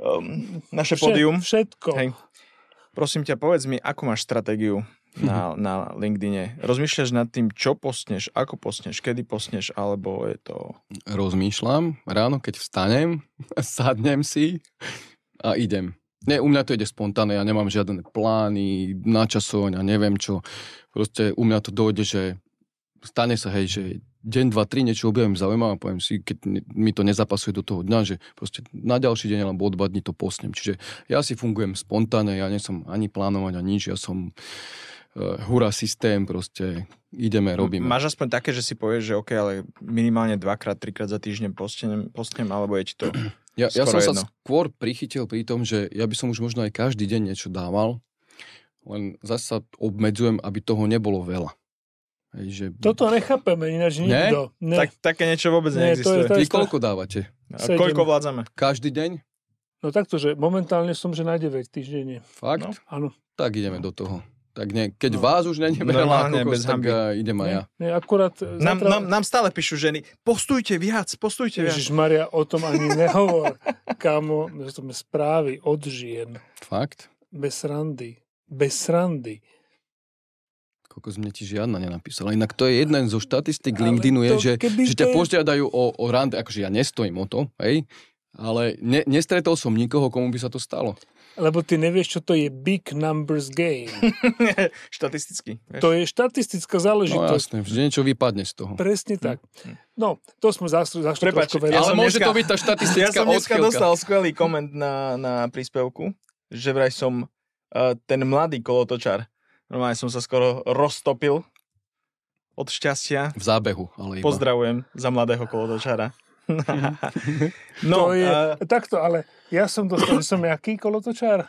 um, naše Všet, pódium. Všetko. Hej. Prosím ťa, povedz mi, ako máš stratégiu na, na LinkedIne. Rozmýšľaš nad tým, čo postneš, ako postneš, kedy postneš, alebo je to... Rozmýšľam. Ráno, keď vstanem, sadnem si a idem. Nie, u mňa to ide spontánne, ja nemám žiadne plány, načasovania, neviem čo. Proste u mňa to dojde, že stane sa, hej, že deň, dva, tri niečo objavím zaujímavé a poviem si, keď mi to nezapasuje do toho dňa, že proste na ďalší deň alebo o dva dní to posnem. Čiže ja si fungujem spontánne, ja nie som ani plánovať ani nič, ja som uh, hura systém, proste ideme, robíme. Máš aspoň také, že si povieš, že OK, ale minimálne dvakrát, trikrát za týždeň postnem, postnem alebo je ti to Ja, ja som jedno. sa skôr prichytil pri tom, že ja by som už možno aj každý deň niečo dával, len zase sa obmedzujem, aby toho nebolo veľa. Hej, že... Toto nechápeme ináč nikto. Ne? Tak, také niečo vôbec Nie, neexistuje. To je, to je Vy koľko dávate? A koľko vládzame? Každý deň? No takto, že momentálne som, že na 9 týždenne. Fakt? No. Áno. Tak ideme do toho. Tak ne, keď no. vás už neneme Normálne, kokos, bez tak uh, idem aj ja. Nie, akurát... Nám, zatra... nám, nám stále píšu ženy, postujte viac, postujte viac. Ježiš Maria, o tom ani nehovor. Kamo, že to správy od žien. Fakt? Bez srandy. Bez srandy. Koľko mne ti žiadna nenapísala. Inak to je jedna zo štatistik LinkedInu, je, že, že ťa požiadajú o, o rande, akože ja nestojím o to, hej, ale ne, nestretol som nikoho, komu by sa to stalo. Lebo ty nevieš, čo to je big numbers game. Štatisticky. Vieš? To je štatistická záležitosť. No jasné, vždy niečo vypadne z toho. Presne hm. tak. No, to sme zašli trošku ja Ale môže dneska, to byť tá štatistická Ja som dneska odchylka. dostal skvelý koment na, na príspevku, že vraj som uh, ten mladý kolotočar. Normálne som sa skoro roztopil od šťastia. V zábehu, ale iba. Pozdravujem za mladého kolotočara. No, to je, uh, takto, ale ja som dostal, že som jaký kolotočár?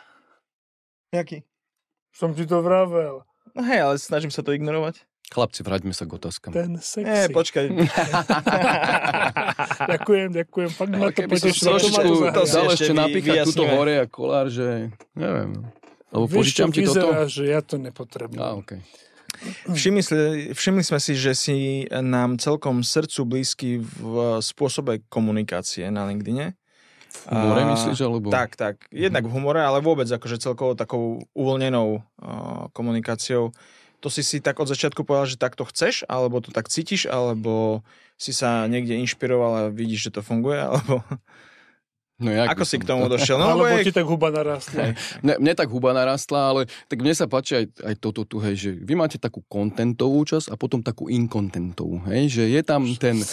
Jaký? Som ti to vravel. No hej, ale snažím sa to ignorovať. Chlapci, vráťme sa k otázkam. Ten sexy. Nie, počkaj. ďakujem, ďakujem. Fakt ma to potešilo. Trošičku dal ešte napíchať túto hore a kolár, že neviem. Lebo Vieš, čo ti vyzerá, toto? že ja to nepotrebujem. Á, okay. Všimli, všimli sme si, že si nám celkom srdcu blízky v spôsobe komunikácie na LinkedIne. V humore A- myslíš, alebo? Tak, tak. Jednak v humore, ale vôbec akože celkovo takou uvoľnenou uh, komunikáciou. To si si tak od začiatku povedal, že tak to chceš, alebo to tak cítiš, alebo si sa niekde inšpiroval a vidíš, že to funguje, alebo No, jak ako si k tomu to- došiel? No, Alebo je- ti tak huba narastla. Mne, mne tak huba narastla, ale tak mne sa páči aj, aj toto tu, hej, že vy máte takú kontentovú časť a potom takú inkontentovú, hej, že je tam ten,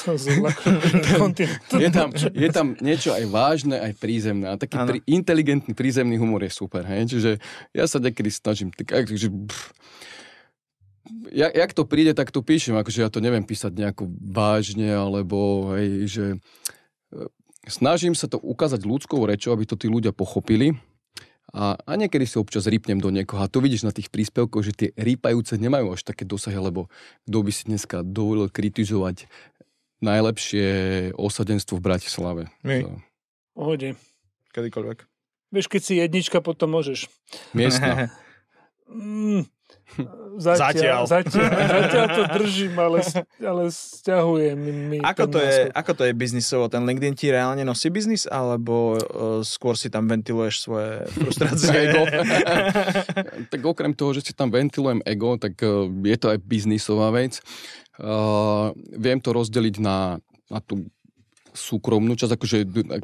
kontinent. je tam, je tam niečo aj vážne, aj prízemné. A taký prí, inteligentný prízemný humor je super. Hej? Čiže ja sa niekedy snažím, tak, ak- že, pff, jak, jak to príde, tak to píšem. Akože ja to neviem písať nejako vážne, alebo hej, že snažím sa to ukázať ľudskou rečou, aby to tí ľudia pochopili. A, a niekedy si občas rýpnem do niekoho. A to vidíš na tých príspevkoch, že tie rýpajúce nemajú až také dosahy, lebo kto by si dneska dovolil kritizovať najlepšie osadenstvo v Bratislave. My. To- Pohode. kedykoľvek. Vieš, keď si jednička, potom môžeš. Miestna. Mm, Zatiaľ. Zatiaľ, zatiaľ, zatiaľ to držím, ale, ale stiahujem mi Ako to, je, ako to je biznisovo? Ten LinkedIn ti reálne nosí biznis, alebo uh, skôr si tam ventiluješ svoje frustrácie? Ego. tak okrem toho, že si tam ventilujem ego, tak eh, je to aj biznisová vec. Uh, viem to rozdeliť na, na tú súkromnú časť, akože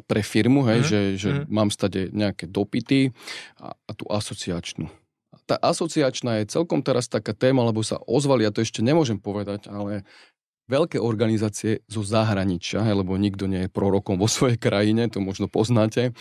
pre firmu, hej, Mhm, že, že mhm. mám stade nejaké dopity a, a tú asociačnú. Tá asociačná je celkom teraz taká téma, lebo sa ozvali, ja to ešte nemôžem povedať, ale veľké organizácie zo zahraničia, lebo nikto nie je prorokom vo svojej krajine, to možno poznáte.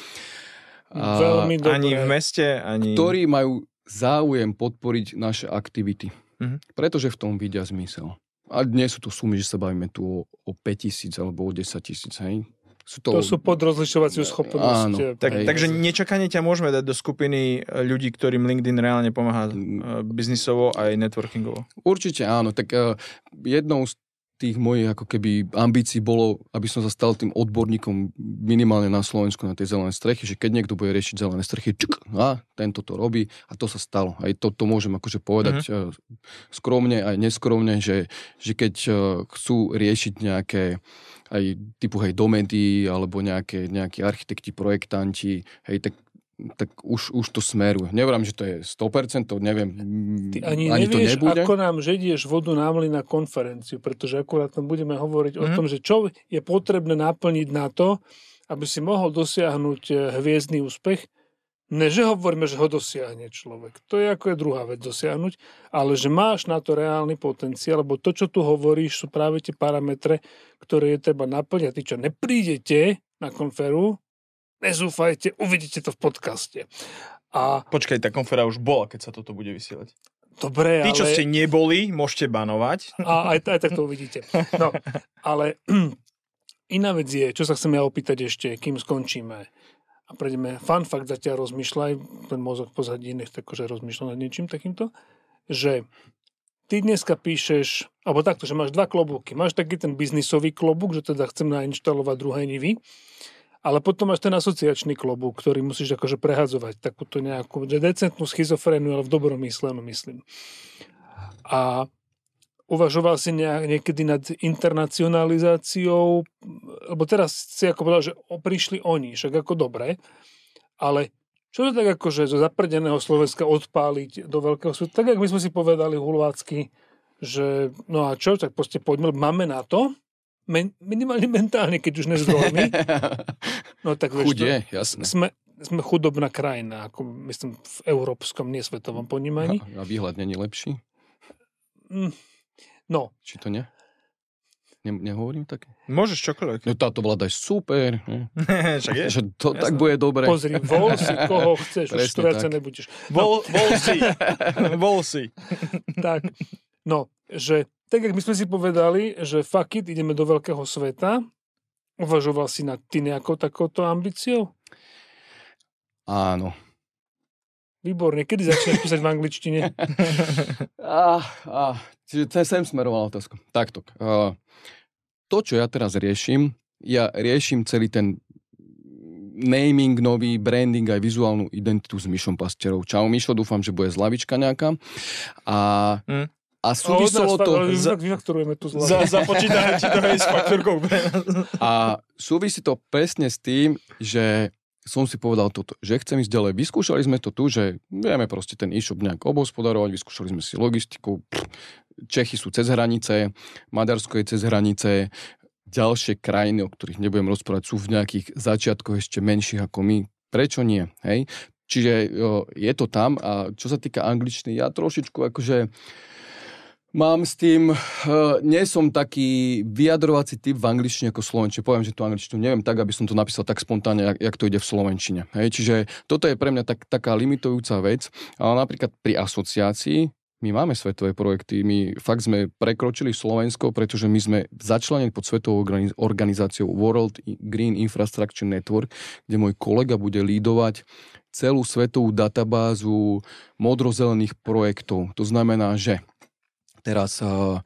A- Veľmi dobre. Ani v meste, ani... ktorí majú záujem podporiť naše aktivity. Mhm. Pretože v tom vidia zmysel. A dnes sú to sumy, že sa bavíme tu o, o 5 tisíc alebo o 10 tisíc, hej? Sú to, To sú pod rozlišovaciu schopnosť. Áno. Tak, Hej. takže nečakane ťa môžeme dať do skupiny e, ľudí, ktorým LinkedIn reálne pomáha e, biznisovo aj networkingovo. Určite áno. Tak uh, jednou z tých mojich ako keby ambícií bolo, aby som sa stal tým odborníkom minimálne na Slovensku na tej zelené strechy, že keď niekto bude riešiť zelené strechy, čuk, a tento to robí a to sa stalo. Aj to, to môžem akože povedať mm-hmm. skromne aj neskromne, že, že keď chcú riešiť nejaké aj typu hej domény alebo nejaké, nejakí architekti, projektanti, hej, tak tak už, už to smeruje. Nevrám, že to je 100%, to neviem, Ty ani, ani to nevieš, nebude. ako nám žedieš vodu na mly na konferenciu, pretože akurát tam budeme hovoriť mm-hmm. o Mhm. tom, že čo je potrebné naplniť na to, aby si mohol dosiahnuť eh, hviezdny úspech. Ne, že hovoríme, že ho dosiahne človek. To je ako je druhá vec dosiahnuť, ale že máš na to reálny potenciál, lebo to, čo tu hovoríš, sú práve tie parametre, ktoré je treba naplňať. Tí, čo neprídete na konferu, nezúfajte, uvidíte to v podcaste. A Počkaj, tá konfera už bola, keď sa toto bude vysielať. dobre, Tí, ale... čo ste neboli, môžete banovať. A aj, aj tak to uvidíte. No, ale iná vec je, čo sa chcem ja opýtať ešte, kým skončíme. A prejdeme, fun fact zatiaľ rozmýšľaj, ten mozog pozadí nech akože rozmýšľa nad niečím takýmto, že ty dneska píšeš, alebo takto, že máš dva klobúky. Máš taký ten biznisový klobúk, že teda chcem nainštalovať druhé nivy, ale potom máš ten asociačný klobúk, ktorý musíš akože prehadzovať takúto nejakú že decentnú schizofrénu, ale v dobrom myslenú myslím. A uvažoval si niekedy nad internacionalizáciou, lebo teraz si ako povedal, že prišli oni, však ako dobre, ale čo to tak akože zo zaprdeného Slovenska odpáliť do veľkého sveta, tak jak my sme si povedali hulvácky, že no a čo, tak proste poďme, máme na to, men, minimálne mentálne, keď už nezdrojmi, no tak vieš, Chuť je, jasné. sme, sme chudobná krajina, ako myslím v európskom, nie svetovom ponímaní. A, a výhľad není lepší? Mm, No, Či to nie? Ne, nehovorím tak? Môžeš čokoľvek. No táto vláda je super. Však je. Že to Jasné. tak bude dobre. pozri, vol si koho chceš, už Presne stráca tak. nebudeš. Vol, vol si. vol si. Tak, no, že tak, jak my sme si povedali, že fuck it, ideme do veľkého sveta, uvažoval si nad ty nejakou takouto ambíciou? Áno. Výborne, kedy začneš písať v angličtine? Ah, ah, čiže to sem smerovala otázka. Takto. Uh, to, čo ja teraz riešim, ja riešim celý ten naming nový, branding aj vizuálnu identitu s Myšom Pasterou. Čau Myšo, dúfam, že bude zlavička nejaká. A Hm. A súviselo to... Za, vyfakturujeme tu za, započítame ti to aj s. A súvisí to presne s tým, že som si povedal toto, že chcem ísť ďalej. Vyskúšali sme to tu, že vieme proste ten e-shop nejak obospodarovať, vyskúšali sme si logistiku, Čechy sú cez hranice, Maďarsko je cez hranice, ďalšie krajiny, o ktorých nebudem rozprávať, sú v nejakých začiatkoch ešte menších ako my. Prečo nie? Hej? Čiže je to tam a čo sa týka angličtiny, ja trošičku akože mám s tým, uh, nie som taký vyjadrovací typ v angličtine ako slovenčine. Poviem, že tu angličtinu neviem tak, aby som to napísal tak spontánne, jak, jak to ide v slovenčine. Hej? Čiže toto je pre mňa tak, taká limitujúca vec. Ale napríklad pri asociácii my máme svetové projekty, my fakt sme prekročili Slovensko, pretože my sme začlenení pod svetovou organizáciou World Green Infrastructure Network, kde môj kolega bude lídovať celú svetovú databázu modrozelených projektov. To znamená, že teraz uh,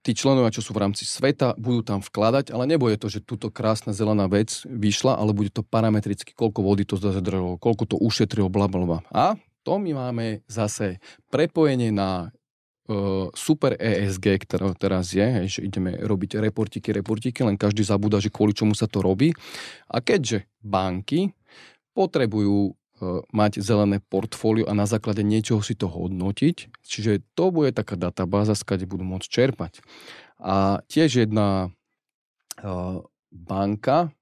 tí členovia, čo sú v rámci sveta, budú tam vkladať, ale nebude to, že túto krásna zelená vec vyšla, ale bude to parametricky, koľko vody to zadržalo, koľko to ušetrilo, bla, bla, bla. A to my máme zase prepojenie na uh, super ESG, ktorá teraz je, hej, že ideme robiť reportiky, reportiky, len každý zabúda, že kvôli čomu sa to robí. A keďže banky potrebujú mať zelené portfólio a na základe niečoho si to hodnotiť, čiže to bude taká databáza, skade budú môcť čerpať. A tiež jedna uh, banka,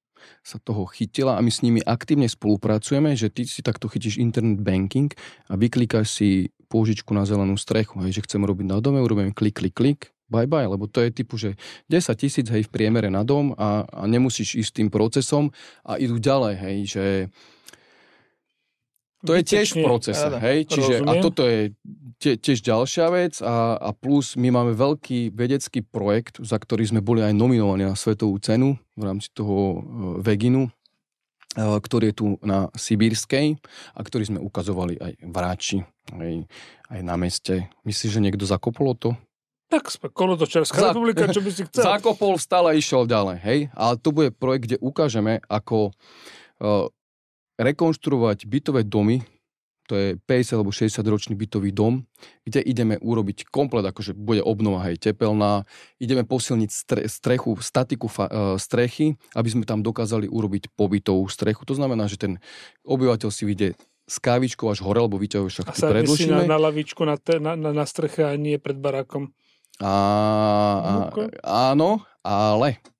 sa toho chytila a my s nimi aktívne spolupracujeme, že ty si takto chytíš internet banking a vyklikáš si pôžičku na zelenú strechu, hej, že chcem robiť na dome, urobím klik, klik, klik, bye bye, lebo to je typu, že 10 tisíc hej v priemere na dom a, a nemusíš ísť tým procesom a idú ďalej, hej, že to je tiež v procese, hej, čiže Rozumiem. a toto je tie, tiež ďalšia vec a, a plus my máme veľký vedecký projekt, za ktorý sme boli aj nominovaní na svetovú cenu v rámci toho uh, Veginu, uh, ktorý je tu na Sibírskej a ktorý sme ukazovali aj v Ráči, aj, aj na meste. Myslíš, že niekto zakopolo to? Tak sme Kolotočarská Za... republika, čo by si chcel. Zakopol, stále išiel ďalej, hej? Ale to bude projekt, kde ukážeme, ako uh, rekonštruovať bytové domy, to je 50 alebo 60 ročný bytový dom, kde ideme urobiť komplet, akože bude obnova hej, tepelná, ideme posilniť stre, strechu, statiku fa, uh, strechy, aby sme tam dokázali urobiť pobytovú strechu. To znamená, že ten obyvateľ si vyjde s kávičkou až hore, alebo vyťahuje šachty predložíme. A na, na lavičku na, te, na, na, na streche a nie pred barákom. A, a, áno, ale E,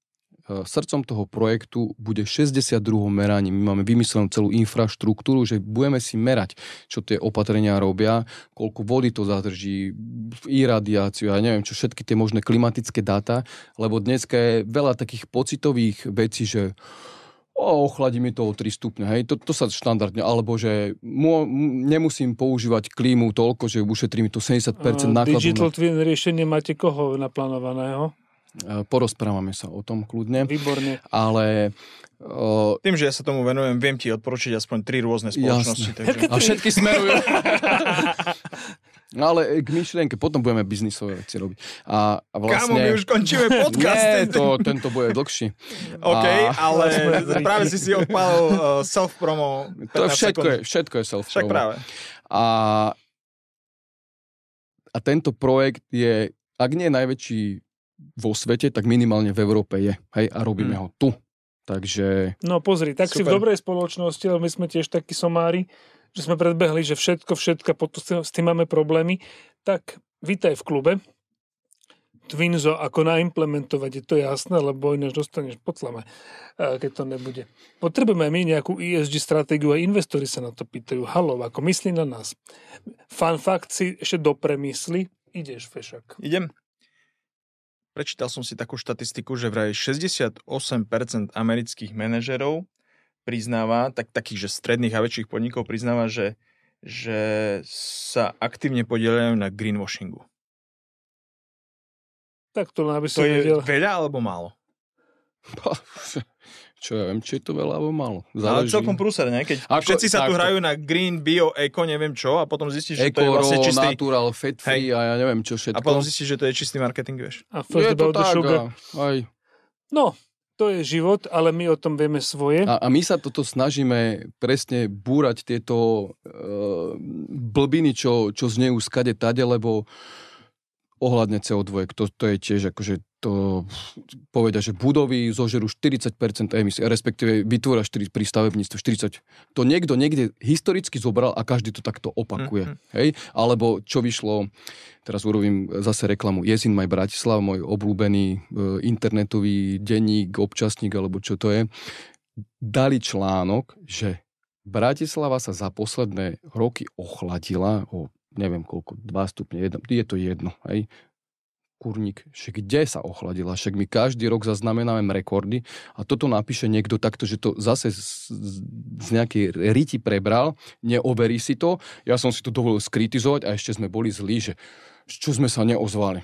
srdcom toho projektu bude 62. meranie. My máme vymyslenú celú infraštruktúru, že budeme si merať, čo tie opatrenia robia, koľko vody to zadrží, iradiáciu, ja neviem, čo všetky tie možné klimatické dáta, lebo dneska je veľa takých pocitových vecí, že o, ochladí mi to o 3 stupne, hej, to, to sa štandardne, alebo že mu, nemusím používať klímu toľko, že ušetrí mi to 70% nákladov. Digital Twin riešenie máte koho naplánovaného? Porozprávame sa o tom kľudne. Výborne. Ale O... Tým, že ja sa tomu venujem, viem ti odporučiť aspoň tri rôzne spoločnosti. Takže... A všetky smerujú. No ale k myšlienke, potom budeme biznisové veci robiť. A, a vlastne... Kámo, my už končíme podcast. Nie, to, tento bude dlhší. OK, a... ale práve si si odpálil uh, self-promo. To je všetko, je, všetko je self-promo. Však práve. A, a tento projekt je, ak nie najväčší vo svete, tak minimálne v Európe je. Hej, a robíme hmm. ho tu. Takže... No pozri, tak super. si v dobrej spoločnosti, ale my sme tiež takí somári, že sme predbehli, že všetko, všetko, potom s tým máme problémy. Tak vítaj v klube. Twinzo, ako naimplementovať, je to jasné, lebo ináč dostaneš pod slame, keď to nebude. Potrebujeme my nejakú ESG stratégiu a investori sa na to pýtajú. Halo, ako myslí na nás. Fun fact si ešte dopremysli, ideš fešak. Idem. Prečítal som si takú štatistiku, že vraj 68% amerických manažerov priznáva, tak takých, že stredných a väčších podnikov priznáva, že, že sa aktívne podielajú na greenwashingu. Tak to, aby to je vedel. veľa alebo málo? Čo ja viem, či je to veľa alebo málo. Záleží. Ale celkom prúser, ne? Keď Ako, všetci sa tu hrajú na green, bio, eko, neviem čo a potom zistíš, že to je vlastne čistý... natural, fat free a ja neviem čo všetko. A potom zistíš, že to je čistý marketing, vieš. A je to tak, a, aj. No, to je život, ale my o tom vieme svoje. A, a my sa toto snažíme presne búrať tieto uh, blbiny, čo, čo znejú skade tade, lebo ohľadne CO2, to, to je tiež akože to povedia, že budovy zožerú 40% emisie, respektíve vytvoria 4, pri stavebníctve 40. To niekto niekde historicky zobral a každý to takto opakuje. Mm-hmm. Hej? Alebo čo vyšlo, teraz urobím zase reklamu, Jezin Maj Bratislav, môj obľúbený e, internetový denník, občasník, alebo čo to je, dali článok, že Bratislava sa za posledné roky ochladila o neviem koľko, 2 stupne, 1, je to jedno, hej kurník, že kde sa ochladila, však my každý rok zaznamenáme rekordy a toto napíše niekto takto, že to zase z, z nejakej riti prebral, neoverí si to, ja som si to dovolil skritizovať a ešte sme boli zlí, že čo sme sa neozvali.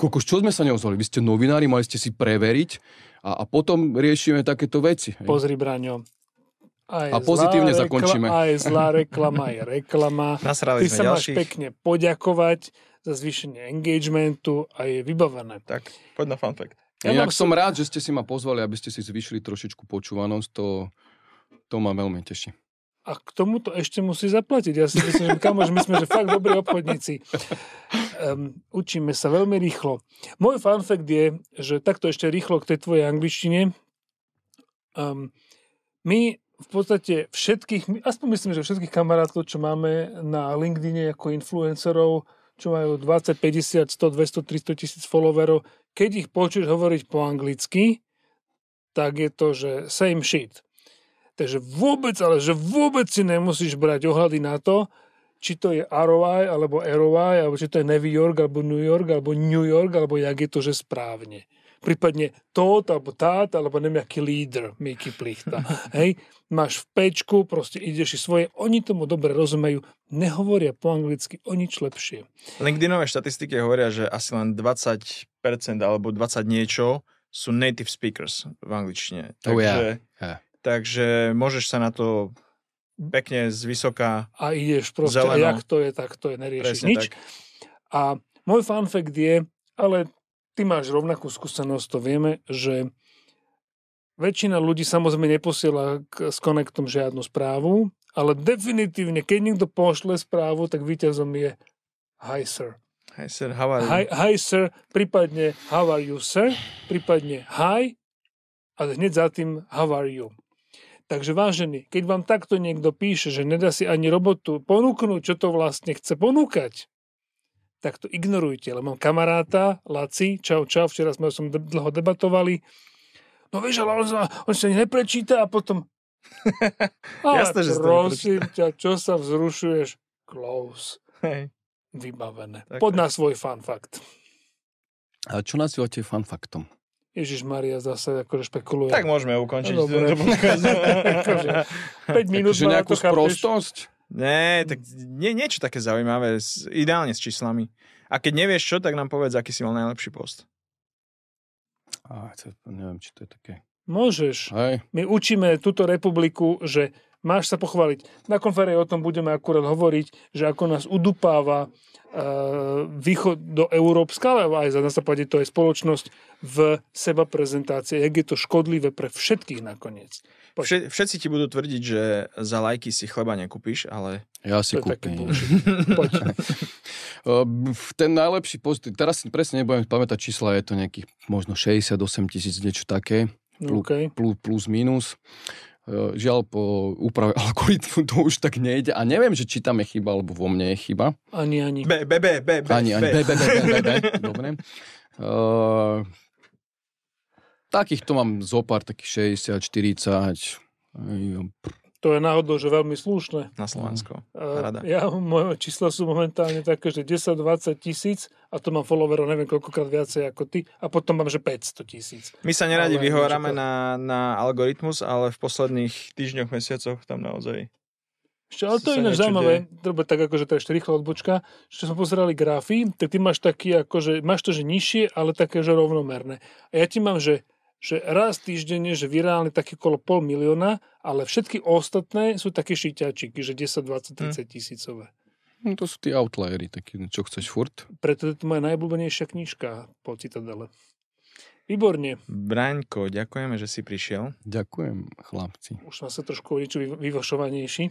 Koľko, čo sme sa neozvali? Vy ste novinári, mali ste si preveriť a, a potom riešime takéto veci. Pozri, Braňo, aj a pozitívne rekla, zakončíme. Aj zlá reklama, aj reklama. Nasrali Ty sa máš ďalších. pekne poďakovať za zvýšenie engagementu a je vybavené. Tak, poď na fun fact. Ja Inak som rád, že ste si ma pozvali, aby ste si zvýšili trošičku počúvanosť, to, to ma veľmi teší. A k tomuto ešte musí zaplatiť. Ja si myslím, že kamož, my sme že fakt dobrí obchodníci. Um, učíme sa veľmi rýchlo. Môj fun fact je, že takto ešte rýchlo k tej tvojej angličtine. Um, my v podstate všetkých, aspoň myslím, že všetkých kamarátov, čo máme na LinkedIne ako influencerov, čo majú 20, 50, 100, 200, 300 tisíc followerov, keď ich počuješ hovoriť po anglicky, tak je to, že same shit. Takže vôbec, ale že vôbec si nemusíš brať ohľady na to, či to je ROI, alebo ROI, alebo či to je New York, alebo New York, alebo New York, alebo jak je to, že správne. Prípadne tot, alebo tát, alebo neviem, aký líder, Miky Plichta. Hej, máš v pečku, proste ideš si svoje, oni tomu dobre rozumejú, nehovoria po anglicky o nič lepšie. LinkedInové štatistiky hovoria, že asi len 20% alebo 20 niečo sú native speakers v angličtine. Oh, Takže, yeah. takže môžeš sa na to pekne z vysoká A ideš proste, Zeleno. a jak to je, tak to je, neriešiš Presne nič. tak. A môj fun fact je, ale ty máš rovnakú skúsenosť, to vieme, že väčšina ľudí samozrejme neposiela k, s Connectom žiadnu správu, ale definitívne, keď niekto pošle správu, tak víťazom je Hi sir. Hi sir, how are you? Hi, hi sir, prípadne how are you sir, prípadne hi a hneď za tým how are you. Takže vážený, keď vám takto niekto píše, že nedá si ani robotu ponúknuť, čo to vlastne chce ponúkať, tak to ignorujte. Lebo mám kamaráta, Laci, čau, čau, včera sme de- dlho debatovali. No vieš, ale on, sa, on sa neprečíta a potom... Ale Jasné, že prosím ťa, čo sa vzrušuješ? Close. Hej. Vybavené. Tak, Pod na svoj fun fact. A čo nazývate fun faktom? Ježiš Maria zase akože špekuluje. Tak môžeme ukončiť No, dobre. tento podcast. Akože 5 minút Takže nejakú sprostosť? Nie, tak nie, niečo také zaujímavé, s- ideálne s číslami. A keď nevieš čo, tak nám povedz, aký si mal najlepší post. To, neviem, či to je také. Môžeš. Hej, My učíme túto republiku, že máš sa pochváliť. Na konferencii o tom budeme akurát hovoriť, že ako nás udupáva uh, východ do Európska, ale aj za nás sa povedať, to je spoločnosť v seba prezentácie, jak je to škodlivé pre všetkých nakoniec. Poď. Vše, všetci ti budú tvrdiť, že za lajky si chleba nekúpiš, ale ja si To kúpim. Poď. Ten najlepší post, teraz si presne nebudem pamätať čísla, je to nejakých možno 68 tisíc, niečo také, Okay. plus, plus minus. Uh, Žiaľ, po úprave algoritmu to už tak nejde a neviem, že či tam je chyba, alebo vo mne je chyba. Ani, ani. be, be, be, be, be, Ani, ani, be, be, be, be, be, be. Dobre. Uh, takých to mám zopár, takých 60, 40. To je náhodou, že veľmi slušné. na Slovensko. Rada. ja, moje čísla sú momentálne také, že 10-20 tisíc a to mám followerov neviem koľkokrát viacej ako ty a potom mám, že 500 tisíc. My sa neradi Ale vyhovárame to- na, na algoritmus, ale v posledných týždňoch, mesiacoch tam naozaj... Ešte, ale to je ináč zaujímavé, dobre, tak akože to je ešte rýchla odbočka, že sme pozerali grafy, tak ty máš taký, akože, máš to, že nižšie, ale také, že rovnomerné. A ja ti mám, že, že raz týždenne, že virálne také kolo pol milióna, ale všetky ostatné sú také šiťačiky, že 10, 20, 30 tisícové. no, to sú tí outliery, taký, čo chceš furt. Preto je to moja najobľúbenejšia knižka po Citadele. Výborne. Braňko, ďakujeme, že si prišiel. Ďakujem, chlapci. Už sme sa trošku niečo vy- vyvašovanejší.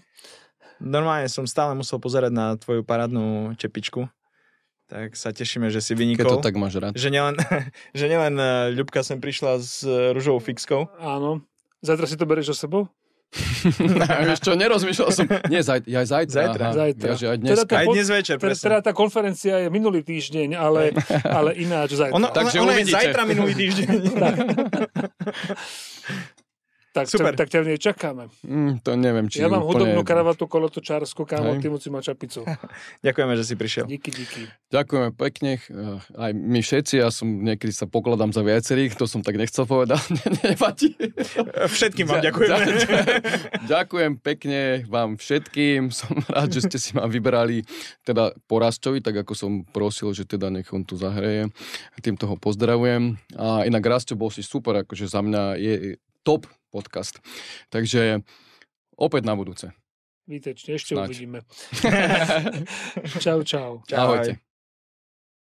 Normálne som stále musel pozerať na tvoju parádnu čepičku. Tak sa tešíme, že si Keď vynikol. to tak máš rád. Že nielen, že nielen eh, Ľubka sem prišla s eh, ružovou fixkou. Áno. Zajtra si to berieš so sebou? Vieš čo, nerozmýšľal som. Nie, zaj, ja aj zajtra. Zajtra. Aha. Zajtra. Ja, že aj Teda dneska. to- Aj dnes večer, Teda, teda tá konferencia je minulý týždeň, ale, ale ináč zajtra. Ono, Takže ono, ono je zajtra minulý týždeň. Tak, super. tak, tak ťa v nej čakáme. Mm, to neviem, či Ja mám úplne... hudobnú kravatu kolotočársku, kámo, ty musí mať čapicu. Ďakujeme, že si prišiel. Díky, díky. Ďakujeme pekne. eh, Aj my všetci, ja som niekedy sa pokladám za viacerých, to som tak nechcel povedať. Ne- Nevadí. Všetkým vám Ďa- ďakujeme. ďa- Ďakujem pekne vám všetkým. Som rád, že ste si ma vybrali teda porazčovi, tak ako som prosil, že teda nech on tu zahreje. Týmto ho pozdravujem. A inak Rastio bol si super, akože za mňa je top podcast. Takže opäť na budúce. Vítečne, ešte Snáď. uvidíme. čau, čau. Čau. Ahojte.